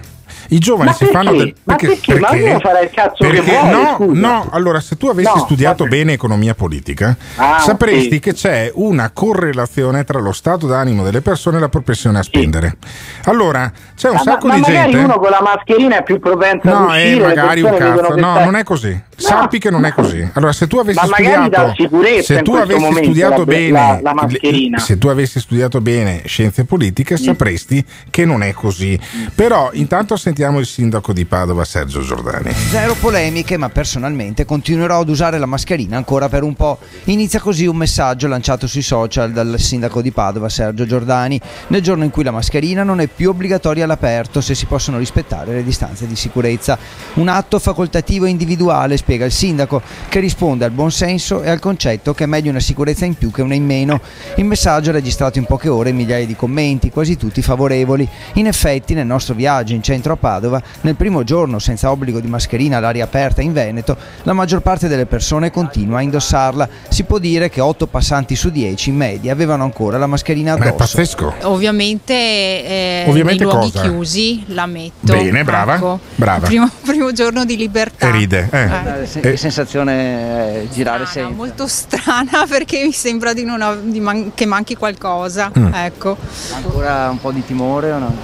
I giovani Ma si perché? fanno del, Ma perché? Ma ognuno farà il cazzo che perché- vuole, no, scusa. no, allora se tu avessi No, studiato bene economia politica, Ah, sapresti sì. che c'è una correlazione tra lo stato d'animo delle persone e la propensione a spendere. Allora, c'è un Ah, ma- sacco ma, di magari gente uno con la mascherina è più propenso No, uscire, eh, le magari un cazzo. che No, non è così. Sappi che non è così. Allora, se tu avessi Ma magari studiato, se tu avessi studiato la- bene, la- la mascherina. se tu avessi studiato bene scienze politiche, sapresti che non è così. Però, intanto sentiamo il sindaco di Padova, Sergio Giordani. Zero polemiche, ma personalmente continuerò ad usare la mascherina ancora per un po'. Inizia così un messaggio lanciato sui social dal sindaco di Padova, Sergio Giordani, nel giorno in cui la mascherina non è più obbligatoria all'aperto se si possono rispettare le distanze di sicurezza. Un atto facoltativo e individuale, spiega il sindaco, che risponde al buon senso e al concetto che è meglio una sicurezza in più che una in meno. Il messaggio ha registrato in poche ore migliaia di commenti, quasi tutti favorevoli. In effetti, nel nostro viaggio in centro a Padova, nel primo giorno senza obbligo di mascherina all'aria aperta in Veneto, la maggior parte delle persone continua a indossarla. Si può dire che 8 passanti su 10 in media avevano ancora la mascherina Ma è addosso. pazzesco. Ovviamente, eh, Ovviamente nei luoghi cosa? chiusi la metto. Bene, brava, Ecco. brava. Primo, primo giorno di libertà. E ride. eh. Eh, Che sensazione è girare Strana, senza? molto strana perché mi sembra di non av- di man- che manchi qualcosa. Mm. Ecco. Ancora un po' di timore o no?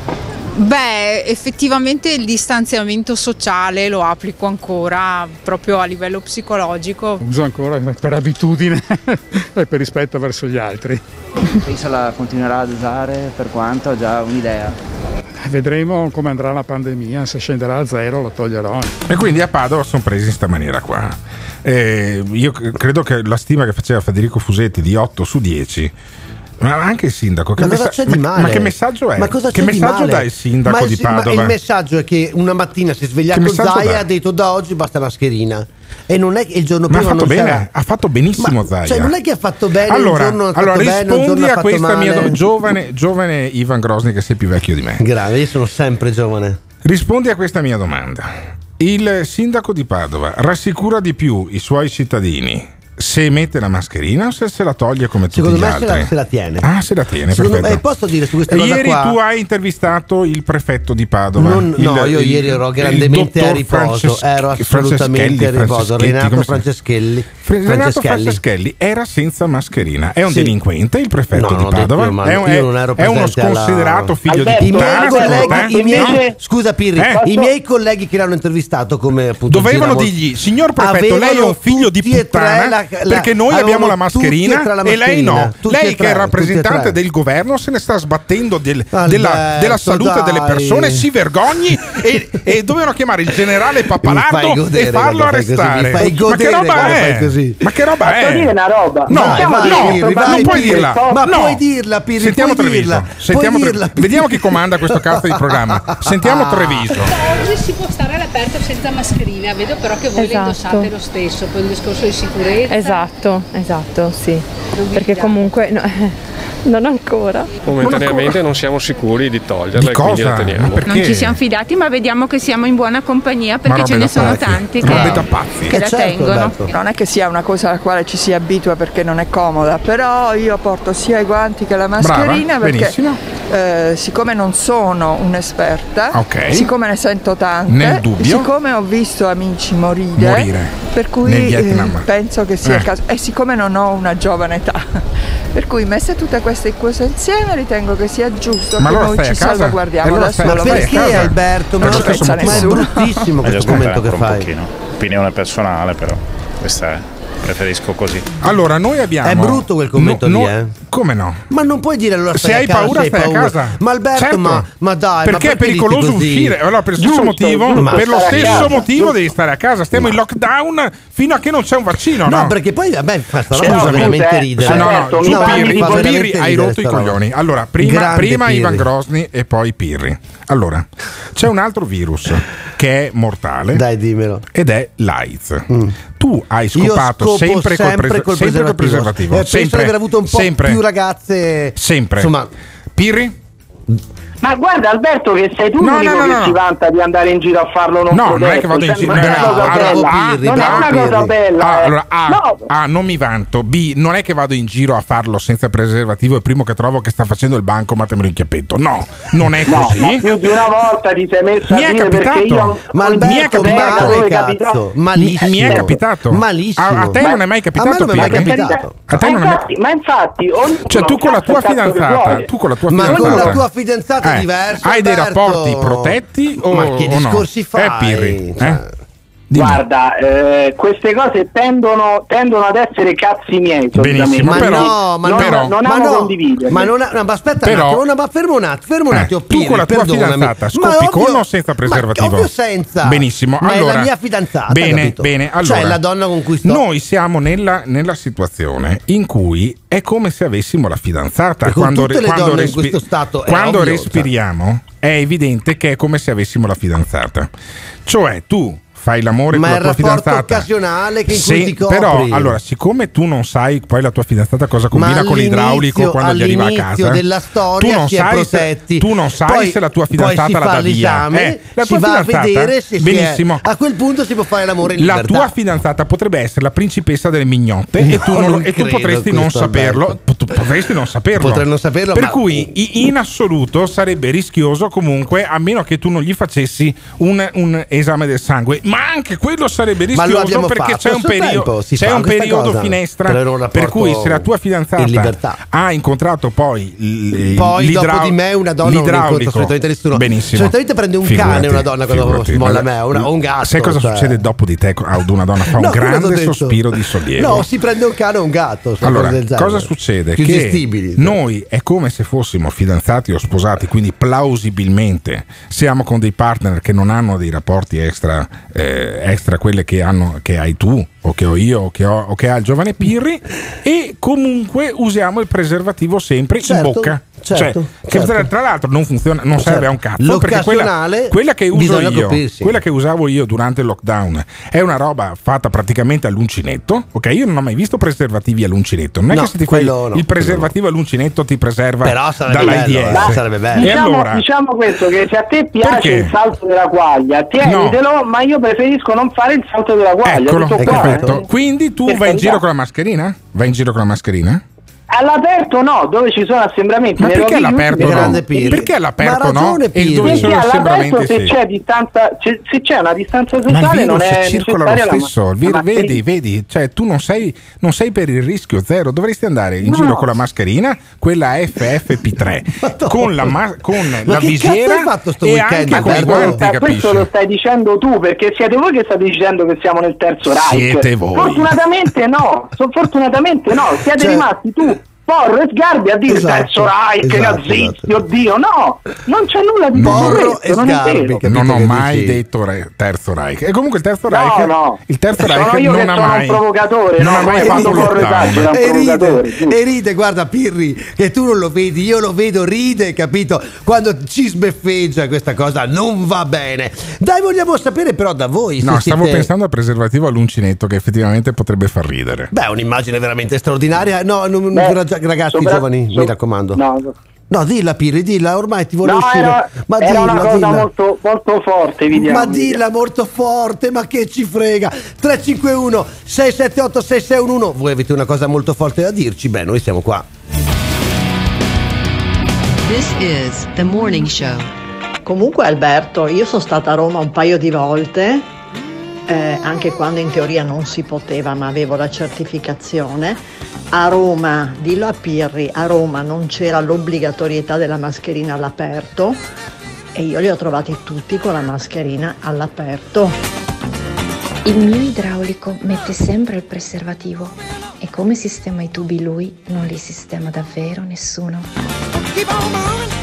Beh, effettivamente il distanziamento sociale lo applico ancora proprio a livello psicologico. Uso ancora per abitudine e per rispetto verso gli altri. Pensa la continuerà ad usare per quanto? Ha già un'idea? Vedremo come andrà la pandemia, se scenderà a zero lo toglierò. E quindi a Padova sono presi in questa maniera qua. E io credo che la stima che faceva Federico Fusetti di 8 su 10 ma anche il sindaco, che, ma messa- ma, ma che messaggio è? Ma cosa c'è che messaggio dà il sindaco il, di Padova? il messaggio è che una mattina si è svegliato Zai e ha detto da oggi basta mascherina e non è che il giorno prima ha fatto bene, sarà. ha fatto benissimo Ma, Zaia. Cioè, non è che ha fatto bene allora, giorno, allora fatto rispondi bene, a questa mia giovane, giovane Ivan Grosny che sei più vecchio di me. Grave, io sono sempre giovane. Rispondi a questa mia domanda. Il sindaco di Padova rassicura di più i suoi cittadini se mette la mascherina o se, se la toglie come Secondo tutti gli altri? Secondo me se la tiene. Ah, se la tiene, Secondo perfetto. Me, posso dire su questa e cosa Ieri tu hai intervistato il prefetto di Padova. Non, il, no, io il, ieri ero grandemente a riposo, Frances- ero assolutamente a riposo. Renato Franceschelli. Renato Franceschelli. Franceschelli era senza mascherina, è un sì. delinquente il prefetto no, di Padova, detto, è, un, è, è, uno sconsiderato alla... figlio Alberto, di puttana. No? Scusa Pirri, eh? i miei colleghi che l'hanno intervistato come appunto... Dovevano dirgli, signor prefetto, lei è un figlio di puttana la, perché noi abbiamo la mascherina e, mascherina, e, lei no. Lei che è rappresentante del governo se ne sta sbattendo del, Alberto, della, della, salute dai. delle persone, si vergogni e, e, dovevano chiamare il generale Pappalardo e farlo arrestare. Così, ma che roba è? Così. Ma che roba è? Dire una roba. No, non puoi dirla. Ma puoi dirla, Piri, Sentiamo Treviso. Vediamo chi comanda questo cazzo di programma. Sentiamo Treviso. Oggi si può stare all'aperto senza mascherina, vedo però che voi le esatto. indossate lo stesso, poi il discorso di sicurezza Esatto, esatto, sì. Perché comunque... No, non ancora. Momentaneamente non, ancora. non siamo sicuri di toglierla di quindi la teniamo. Non ci siamo fidati, ma vediamo che siamo in buona compagnia perché ce ne sono pazzi. tanti che, che, che la certo, tengono. Detto. Non è che sia una cosa alla quale ci si abitua perché non è comoda, però io porto sia i guanti che la mascherina Brava, perché benissimo eh, siccome non sono un'esperta, okay. siccome ne sento tante, siccome ho visto amici morire, morire. per cui eh, penso che sia eh. il caso, e siccome non ho una giovane età, per cui messe tutte queste cose insieme ritengo che sia giusto ma che noi ci salvaguardiamo da solo. Perché Alberto? Ma, ma è bruttissimo questo commento che fai. Un. Opinione personale però, questa è preferisco così. Allora, noi abbiamo. È brutto quel commento no, lì, no, eh? Come no? Ma non puoi dire allora se hai casa, paura, stai a casa. Ma Alberto, certo. ma, ma, dai. Perché, perché è pericoloso uscire? Allora, per, giusto, motivo, per lo stesso motivo, devi stare a casa. Stiamo ma. in lockdown fino a che non c'è un vaccino. No, no? perché poi, vabbè, questa roba fa veramente ridere. No, no, no, Pirri, hai rotto i coglioni. Allora, prima Ivan Grosni e poi Pirri. Allora, c'è un altro virus che è mortale. Dai, dimmelo. Ed è l'AIDS. Mm. Tu hai scopato sempre, sempre, col, pres- sempre col preservativo. Eh, sempre, di aver avuto un po' sempre, più ragazze. Sempre. Insomma, Pirri? Ma guarda Alberto che sei tu no, l'unico no, no, che si vanta di andare in giro a farlo non No, non è che vado in giro. Bravo, bravo, bravo, non è una cosa bella. Ah, allora, ah, a, a, ah, non mi vanto. B, non è che vado in giro a farlo senza preservativo. Il primo che trovo che sta facendo il banco, mattemelo in chiappetto. No, non è così. No, più di una volta ti sei messo mi a dire perché io ma Alberto, mi è capitato, male, malissimo. Mi è capitato. Malissimo. A, te non è mai capitato, a. A te non è mai capitato. Ma infatti, cioè tu con la tua fidanzata, tu con la tua fidanzata eh, diverso. Hai Alberto. dei rapporti protetti o, Ma che o discorsi no? fai? Cioè, eh, Pirri, eh? Dimmi. Guarda, eh, queste cose tendono, tendono, ad essere cazzi miei. Benissimo, ma però, no, ma non, però, non ma no, ma, non ma aspetta però, un eh, attimo, ma fermo un attimo, fermo un attimo. Eh, Piri, tu con la tua perdonami. fidanzata scopi con o senza preservativo? Ma ovvio senza. Benissimo, ma allora, è la mia fidanzata, bene, capito? bene, cioè, allora, cioè la donna con cui sto. Noi siamo nella, nella situazione in cui è come se avessimo la fidanzata. E quando, re, quando, respi- quando ovvio, cioè. respiriamo cioè. è evidente che è come se avessimo la fidanzata. Cioè tu fai l'amore ma con la tua fidanzata. Ma è occasionale che Se, ti copri. Però, allora, siccome tu non sai poi la tua fidanzata cosa combina con l'idraulico quando gli arriva a casa, della storia tu non sai, se, tu non sai poi, se la tua fidanzata la dà via. Eh, la tua si va a vedere se benissimo. È, a quel punto si può fare l'amore in la libertà. La tua fidanzata potrebbe essere la principessa delle mignotte no, e tu, non, non e tu potresti non saperlo. Tu potresti non saperlo. Potrei non saperlo. Per ma... cui in assoluto sarebbe rischioso comunque, a meno che tu non gli facessi un, un esame del sangue. Ma ma anche quello sarebbe rischioso perché c'è un periodo, c'è un periodo finestra per, un per, cui se la tua fidanzata ha incontrato poi, l- poi dopo di me una donna l'idraulico, non incontro nessuno. Benissimo. Solitamente prende un figurati, cane una donna quando molla me, una, un gatto. Sai cosa cioè. succede dopo di te ad una donna? Fa no, un grande sospiro di sollievo. No, si prende un cane o un gatto. Allora, cosa succede? Che gestibili. Noi è come se fossimo fidanzati o sposati, quindi plausibilmente siamo con dei partner che non hanno dei rapporti extra eh, eh, extra quelle che, hanno, che hai tu o che ho io o che, ho, o che ha il giovane Pirri e comunque usiamo il preservativo sempre Certo, in bocca. Certo, Cioè, che certo. tra, tra l'altro non funziona, non Certo. serve a un cazzo perché quella, quella che uso io, quella che usavo io durante il lockdown è una roba fatta praticamente all'uncinetto. Ok, io non ho mai visto preservativi all'uncinetto. Non è No, che se ti fai no, il preservativo all'uncinetto ti preserva Però sarebbe dall'AIDS. bello, eh, sarebbe bello. E Diciamo, allora, diciamo questo che se a te piace Perché? il salto della quaglia, tienitelo, ma io preferisco non fare il salto della quaglia. eccolo, tutto qua, perfetto. eh. Quindi tu Per vai in giro con la mascherina? Vai in giro con la mascherina? All'aperto no, dove ci sono assembramenti. Ma perché all'aperto no? Perché all'aperto Ma no? E dove sono Perché assembramenti all'aperto se sì. c'è distanza, se, se c'è una distanza Ma il sociale non è circola lo la stesso, ma- il virus- la mascherina. vedi, vedi, cioè tu non sei, non sei per il rischio zero, dovresti andare in No. giro con la mascherina, quella FFP3, con la, ma- con la che visiera cazzo hai fatto sto e weekend, anche con i guanti, questo lo stai dicendo tu perché siete voi che state dicendo che siamo nel terzo Reich. Siete voi. Fortunatamente no, fortunatamente no, siete Cioè- rimasti tu. Porro e Sgarbi a dire Esatto, terzo Reich, esatto, nazisti, oddio, no, non c'è nulla di Porro e non è Sgarbi, vero. capito non ho mai dici? detto re- terzo Reich. E comunque il terzo No, Reich, no. il terzo Sono Reich io non che ha sono un mai provocatore, non no? ha mai fatto Porro un E provocatore, ride, giusto. e ride, guarda Pirri, che tu non lo vedi, io lo vedo, ride, capito? Quando ci sbeffeggia questa cosa non va bene. Dai, vogliamo sapere però da voi se No, stavo siete- pensando al preservativo all'uncinetto che effettivamente potrebbe far ridere. Beh, un'immagine veramente straordinaria. No, non- Beh, ragazzi, ragazzi sopra- giovani, so- mi raccomando. No, No, dilla Pirri, dilla, ormai ti vuole no, uscire. era, ma era dilla, una cosa dilla. molto, molto forte, vediamo. Ma dilla molto forte, ma che ci frega. 351 678 6611. Voi avete una cosa molto forte da dirci? Beh, noi siamo qua. This is the morning show. Comunque Alberto, io sono stata a Roma un paio di volte, eh, anche quando in teoria non si poteva, ma avevo la certificazione. A Roma, dillo a Pirri, a Roma non c'era l'obbligatorietà della mascherina all'aperto e io li ho trovati tutti con la mascherina all'aperto. Il mio idraulico mette sempre il preservativo e come sistema i tubi lui non li sistema davvero nessuno.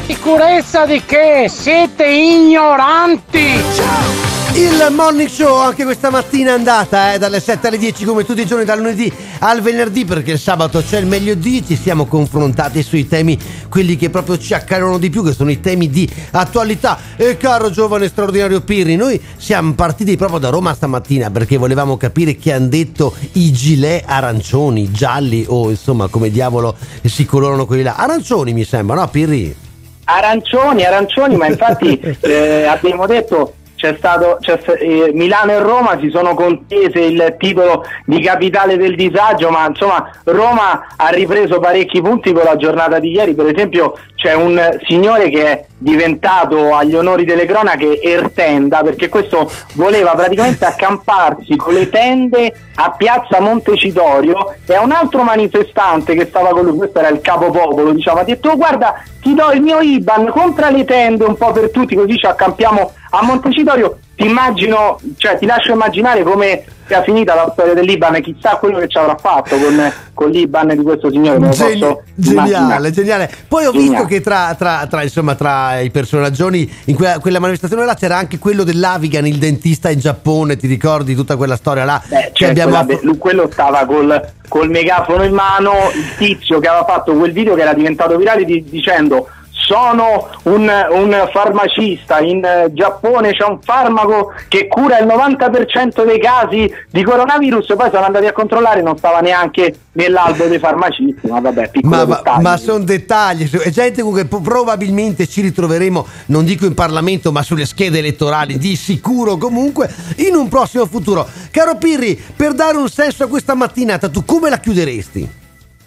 Sicurezza di che? Siete ignoranti! Il morning show anche questa mattina è andata eh, dalle 7 alle 10 come tutti i giorni dal lunedì al venerdì perché il sabato c'è il meglio di ci siamo confrontati sui temi quelli che proprio ci accalorano di più che sono i temi di attualità. E caro giovane straordinario Pirri noi siamo partiti proprio da Roma stamattina perché volevamo capire che hanno detto i gilet arancioni gialli o insomma come diavolo si colorano quelli là. Arancioni mi sembra no Pirri? Arancioni, arancioni, ma infatti eh, abbiamo detto c'è stato c'è eh, Milano e Roma si sono contese il titolo di capitale del disagio, ma insomma Roma ha ripreso parecchi punti con la giornata di ieri. Per esempio c'è un signore che è diventato agli onori delle cronache Ertenda perché questo voleva praticamente accamparsi con le tende a piazza Montecitorio. E a un altro manifestante che stava con lui, questo era il capopopolo, diciamo, ha detto "Oh, guarda ti do il mio IBAN, compra le tende un po' per tutti così ci accampiamo a Montecitorio. Ti immagino, cioè ti lascio immaginare come sia finita la storia dell'Iban, chissà quello che ci avrà fatto con, con l'Iban di questo signore. Geni- geniale, geniale. Poi ho visto Geniale. che tra, tra- tra, insomma, tra i personaggi in quella, quella manifestazione là c'era anche quello dell'Avigan, il dentista in Giappone, ti ricordi tutta quella storia là? Beh, cioè, abbiamo quella- quello stava col, col megafono in mano, il tizio che aveva fatto quel video che era diventato virale di- dicendo sono un, un farmacista, in eh, Giappone c'è un farmaco che cura il 90% dei casi di coronavirus, poi sono andati a controllare, non stava neanche nell'albo dei farmacisti, ma vabbè, piccolo Ma, ma, dettaglio. sono dettagli, è gente comunque po- probabilmente ci ritroveremo, non dico in Parlamento, ma sulle schede elettorali, di sicuro comunque, in un prossimo futuro. Caro Pirri, per dare un senso a questa mattinata, tu come la chiuderesti?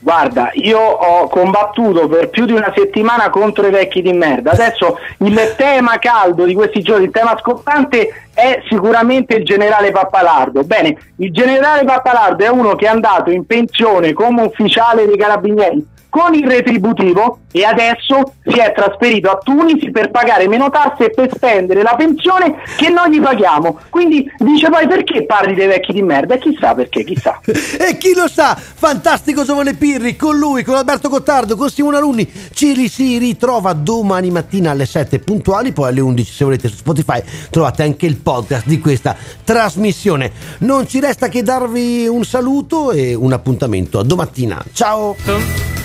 Guarda, io ho combattuto per più di una settimana contro i vecchi di merda. Adesso il tema caldo di questi giorni, il tema scottante è sicuramente il generale Pappalardo. Bene, il generale Pappalardo è uno che è andato in pensione come ufficiale dei carabinieri con il retributivo e adesso si è trasferito a Tunisi per pagare meno tasse e per spendere la pensione che noi gli paghiamo. Quindi dice poi perché parli dei vecchi di merda? E chissà perché, chissà. E chi lo sa, fantastico giovane Pirri, con lui, con Alberto Gottardo, con Simone Alunni, ci si ritrova domani mattina alle 7 puntuali, poi alle 11 se volete su Spotify trovate anche il podcast di questa trasmissione. Non ci resta che darvi un saluto e un appuntamento a domattina. Ciao!